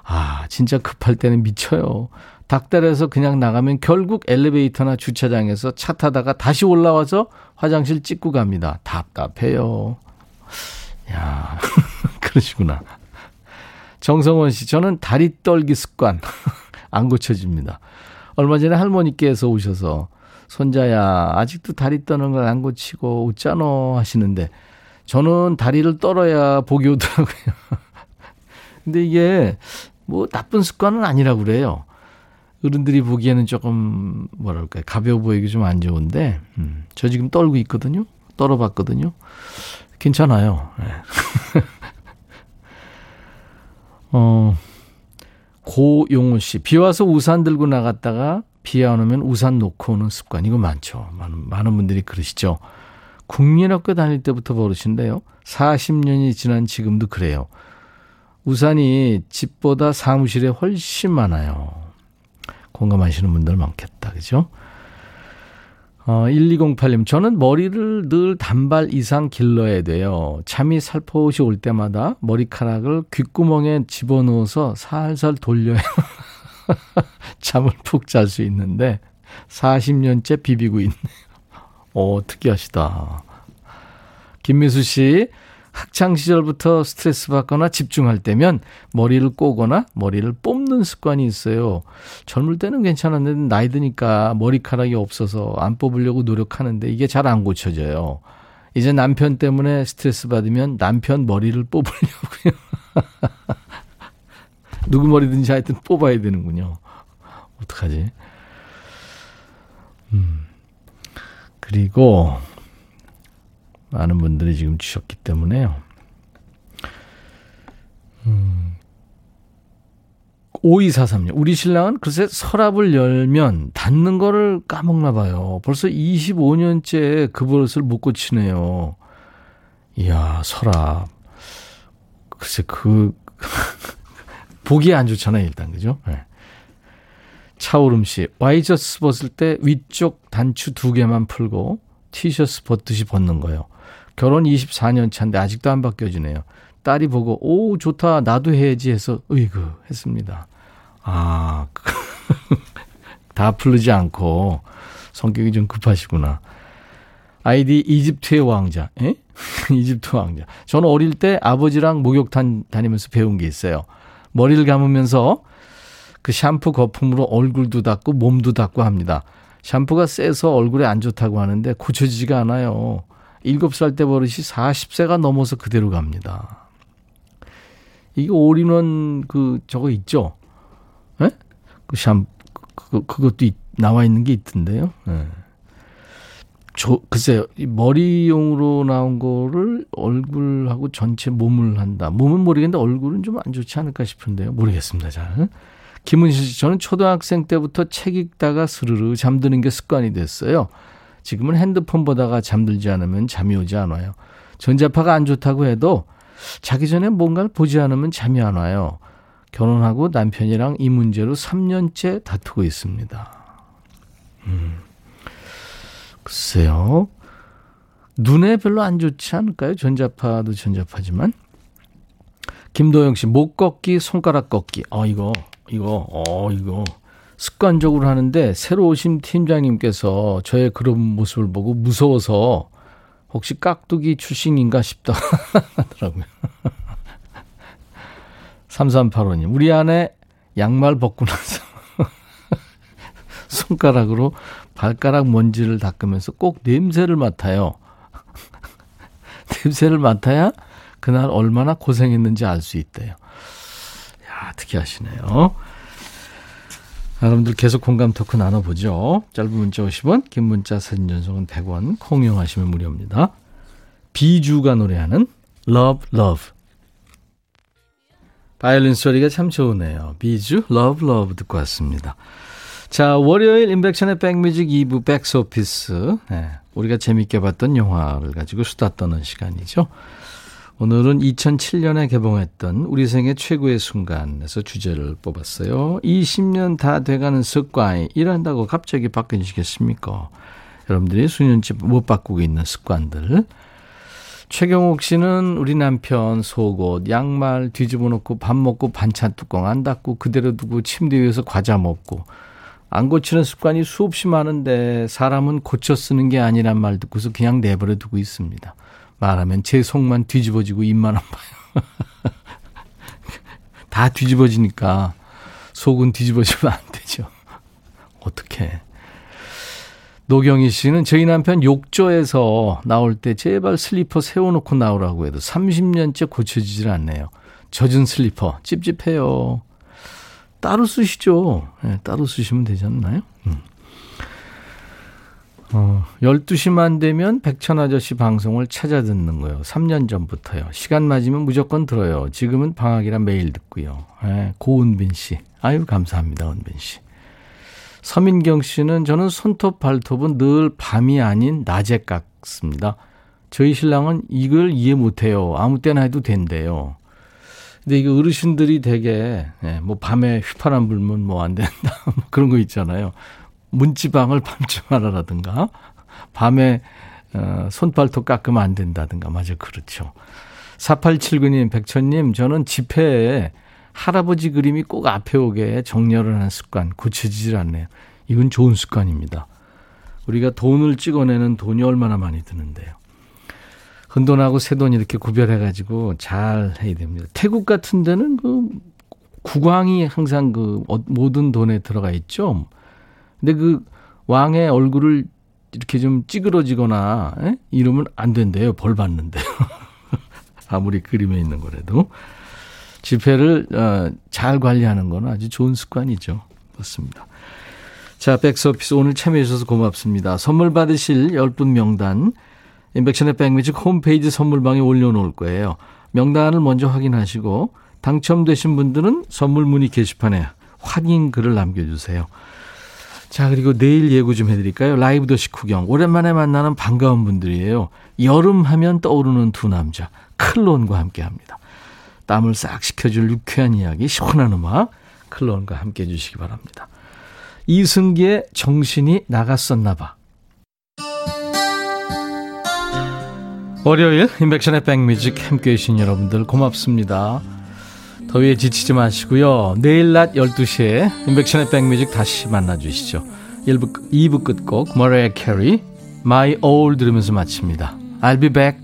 아, 진짜 급할 때는 미쳐요. 닥달해서 그냥 나가면 결국 엘리베이터나 주차장에서 차 타다가 다시 올라와서 화장실 찍고 갑니다. 답답해요. 야, 그러시구나. 정성원 씨, 저는 다리 떨기 습관 안 고쳐집니다. 얼마 전에 할머니께서 오셔서 손자야 아직도 다리 떠는 걸 안 고치고 웃잖아 하시는데 저는 다리를 떨어야 복이 오더라고요. 근데 이게 뭐 나쁜 습관은 아니라고 그래요. 어른들이 보기에는 조금 뭐랄까 가벼워 보이기 좀 안 좋은데 음, 저 지금 떨고 있거든요. 떨어봤거든요. 괜찮아요. 네. 어, 고용호 씨, 비 와서 우산 들고 나갔다가 비 안 오면 우산 놓고 오는 습관, 이거 많죠. 많은, 많은 분들이 그러시죠. 국민학교 다닐 때부터 버릇인데요. 40년이 지난 지금도 그래요. 우산이 집보다 사무실에 훨씬 많아요. 공감하시는 분들 많겠다. 그죠? 어, 1208님, 저는 머리를 늘 단발 이상 길러야 돼요. 잠이 살포시 올 때마다 머리카락을 귓구멍에 집어넣어서 살살 돌려야 잠을 푹 잘 수 있는데 40년째 비비고 있네요. 오, 특이하시다. 김미수 씨, 학창 시절부터 스트레스 받거나 집중할 때면 머리를 꼬거나 머리를 뽑는 습관이 있어요. 젊을 때는 괜찮았는데 나이 드니까 머리카락이 없어서 안 뽑으려고 노력하는데 이게 잘 안 고쳐져요. 이제 남편 때문에 스트레스 받으면 남편 머리를 뽑으려고요. 누구 머리든지 하여튼 뽑아야 되는군요. 어떡하지? 음. 그리고 많은 분들이 지금 주셨기 때문에요. 음. 5243님. 우리 신랑은 글쎄 서랍을 열면 닫는 거를 까먹나 봐요. 벌써 25년째 그 버릇을 못 고치네요. 이야, 서랍. 글쎄 그 보기 안 좋잖아요, 일단. 그죠? 네. 차오름 씨. 와이셔츠 벗을 때 위쪽 단추 두 개만 풀고 티셔츠 벗듯이 벗는 거예요. 결혼 24년 차인데 아직도 안 바뀌어지네요. 딸이 보고 오 좋다 나도 해야지 해서 으이그 했습니다. 아, 다 풀르지 않고 성격이 좀 급하시구나. 아이디 이집트의 왕자. 에? 이집트 왕자. 저는 어릴 때 아버지랑 목욕탕 다니면서 배운 게 있어요. 머리를 감으면서 그 샴푸 거품으로 얼굴도 닦고 몸도 닦고 합니다. 샴푸가 세서 얼굴에 안 좋다고 하는데 고쳐지지가 않아요. 7살 때 버릇이 40세가 넘어서 그대로 갑니다. 이게 올인원 그 저거 있죠? 예? 그 샴, 그, 그것도 있, 나와 있는 게 있던데요. 예. 저, 글쎄요. 이 머리용으로 나온 거를 얼굴하고 전체 몸을 한다. 몸은 모르겠는데 얼굴은 좀 안 좋지 않을까 싶은데요. 모르겠습니다. 잘. 김은실 씨, 저는 초등학생 때부터 책 읽다가 스르르 잠드는 게 습관이 됐어요. 지금은 핸드폰 보다가 잠들지 않으면 잠이 오지 않아요. 전자파가 안 좋다고 해도 자기 전에 뭔가를 보지 않으면 잠이 안 와요. 결혼하고 남편이랑 이 문제로 3년째 다투고 있습니다. 음. 글쎄요. 눈에 별로 안 좋지 않을까요? 전자파도 전자파지만. 김도영 씨, 목 꺾기, 손가락 꺾기. 어, 이거, 이거, 어, 이거. 습관적으로 하는데 새로 오신 팀장님께서 저의 그런 모습을 보고 무서워서 혹시 깍두기 출신인가 싶다 하더라고요. 3385님, 우리 안에 양말 벗고 나서 손가락으로 발가락 먼지를 닦으면서 꼭 냄새를 맡아요. 냄새를 맡아야 그날 얼마나 고생했는지 알 수 있대요. 야, 특이하시네요. 여러분들 계속 공감 토크 나눠보죠. 짧은 문자 50원, 긴 문자 사진 전송은 100원, 콩 이용하시면 무료입니다. 비주가 노래하는 Love Love. 바이올린 소리가 참 좋으네요. 비주, Love Love 듣고 왔습니다. 자, 월요일 임백천의 백뮤직 2부 백스오피스. 네, 우리가 재밌게 봤던 영화를 가지고 수다 떠는 시간이죠. 오늘은 2007년에 개봉했던 우리 생애 최고의 순간에서 주제를 뽑았어요. 20년 다 돼가는 습관이 일한다고 갑자기 바뀌시겠습니까? 여러분들이 수년째 못 바꾸고 있는 습관들. 최경옥 씨는 우리 남편 속옷, 양말 뒤집어 놓고 밥 먹고 반찬 뚜껑 안 닫고 그대로 두고 침대 위에서 과자 먹고 안 고치는 습관이 수없이 많은데 사람은 고쳐 쓰는 게 아니란 말 듣고서 그냥 내버려 두고 있습니다. 말하면 제 속만 뒤집어지고 입만 아파요. 다 뒤집어지니까 속은 뒤집어지면 안 되죠. 어떻게? 노경희 씨는 저희 남편 욕조에서 나올 때 제발 슬리퍼 세워놓고 나오라고 해도 30년째 고쳐지질 않네요. 젖은 슬리퍼 찝찝해요. 따로 쓰시죠. 네, 따로 쓰시면 되지 않나요? 음. 어, 12시만 되면 백천 아저씨 방송을 찾아 듣는 거예요. 3년 전부터요. 시간 맞으면 무조건 들어요. 지금은 방학이라 매일 듣고요. 네, 고은빈 씨. 아유, 감사합니다, 은빈 씨. 서민경 씨는 저는 손톱, 발톱은 늘 밤이 아닌 낮에 깎습니다. 저희 신랑은 이걸 이해 못해요. 아무 때나 해도 된대요. 근데 이거 어르신들이 되게, 예, 뭐 밤에 휘파람 불면 뭐 안 된다. 뭐 그런 거 있잖아요. 문지방을 밤쯤 하라라든가, 밤에 어, 손발톱 깎으면 안 된다든가. 맞아, 그렇죠. 4879님, 백천님, 저는 집회에 할아버지 그림이 꼭 앞에 오게 정렬을 하는 습관 고쳐지질 않네요. 이건 좋은 습관입니다. 우리가 돈을 찍어내는 돈이 얼마나 많이 드는데요. 흔돈하고 새돈 이렇게 구별해가지고 잘 해야 됩니다. 태국 같은 데는 그 국왕이 항상 그 어, 모든 돈에 들어가 있죠. 근데 그 왕의 얼굴을 이렇게 좀 찌그러지거나 에? 이러면 안 된대요. 벌 받는대요. 아무리 그림에 있는 거라도. 지폐를 어, 잘 관리하는 건 아주 좋은 습관이죠. 맞습니다. 자, 백스오피스 오늘 참여해 주셔서 고맙습니다. 선물 받으실 10분 명단 임백천의 백뮤직 홈페이지 선물방에 올려놓을 거예요. 명단을 먼저 확인하시고 당첨되신 분들은 선물 문의 게시판에 확인 글을 남겨주세요. 자, 그리고 내일 예고 좀 해드릴까요? 라이브 더시 구경. 오랜만에 만나는 반가운 분들이에요. 여름 하면 떠오르는 두 남자. 클론과 함께 합니다. 땀을 싹 식혀줄 유쾌한 이야기, 시원한 음악, 클론과 함께 해주시기 바랍니다. 이승기의 정신이 나갔었나 봐. 월요일 임백천의 백뮤직 함께 해 주신 여러분들 고맙습니다. 더위에 지치지 마시고요. 내일 낮 12시에 임백천의 백뮤직 다시 만나주시죠. 1부, 2부 끝곡 머라이어 캐리 My All 들으면서 마칩니다. I'll be back.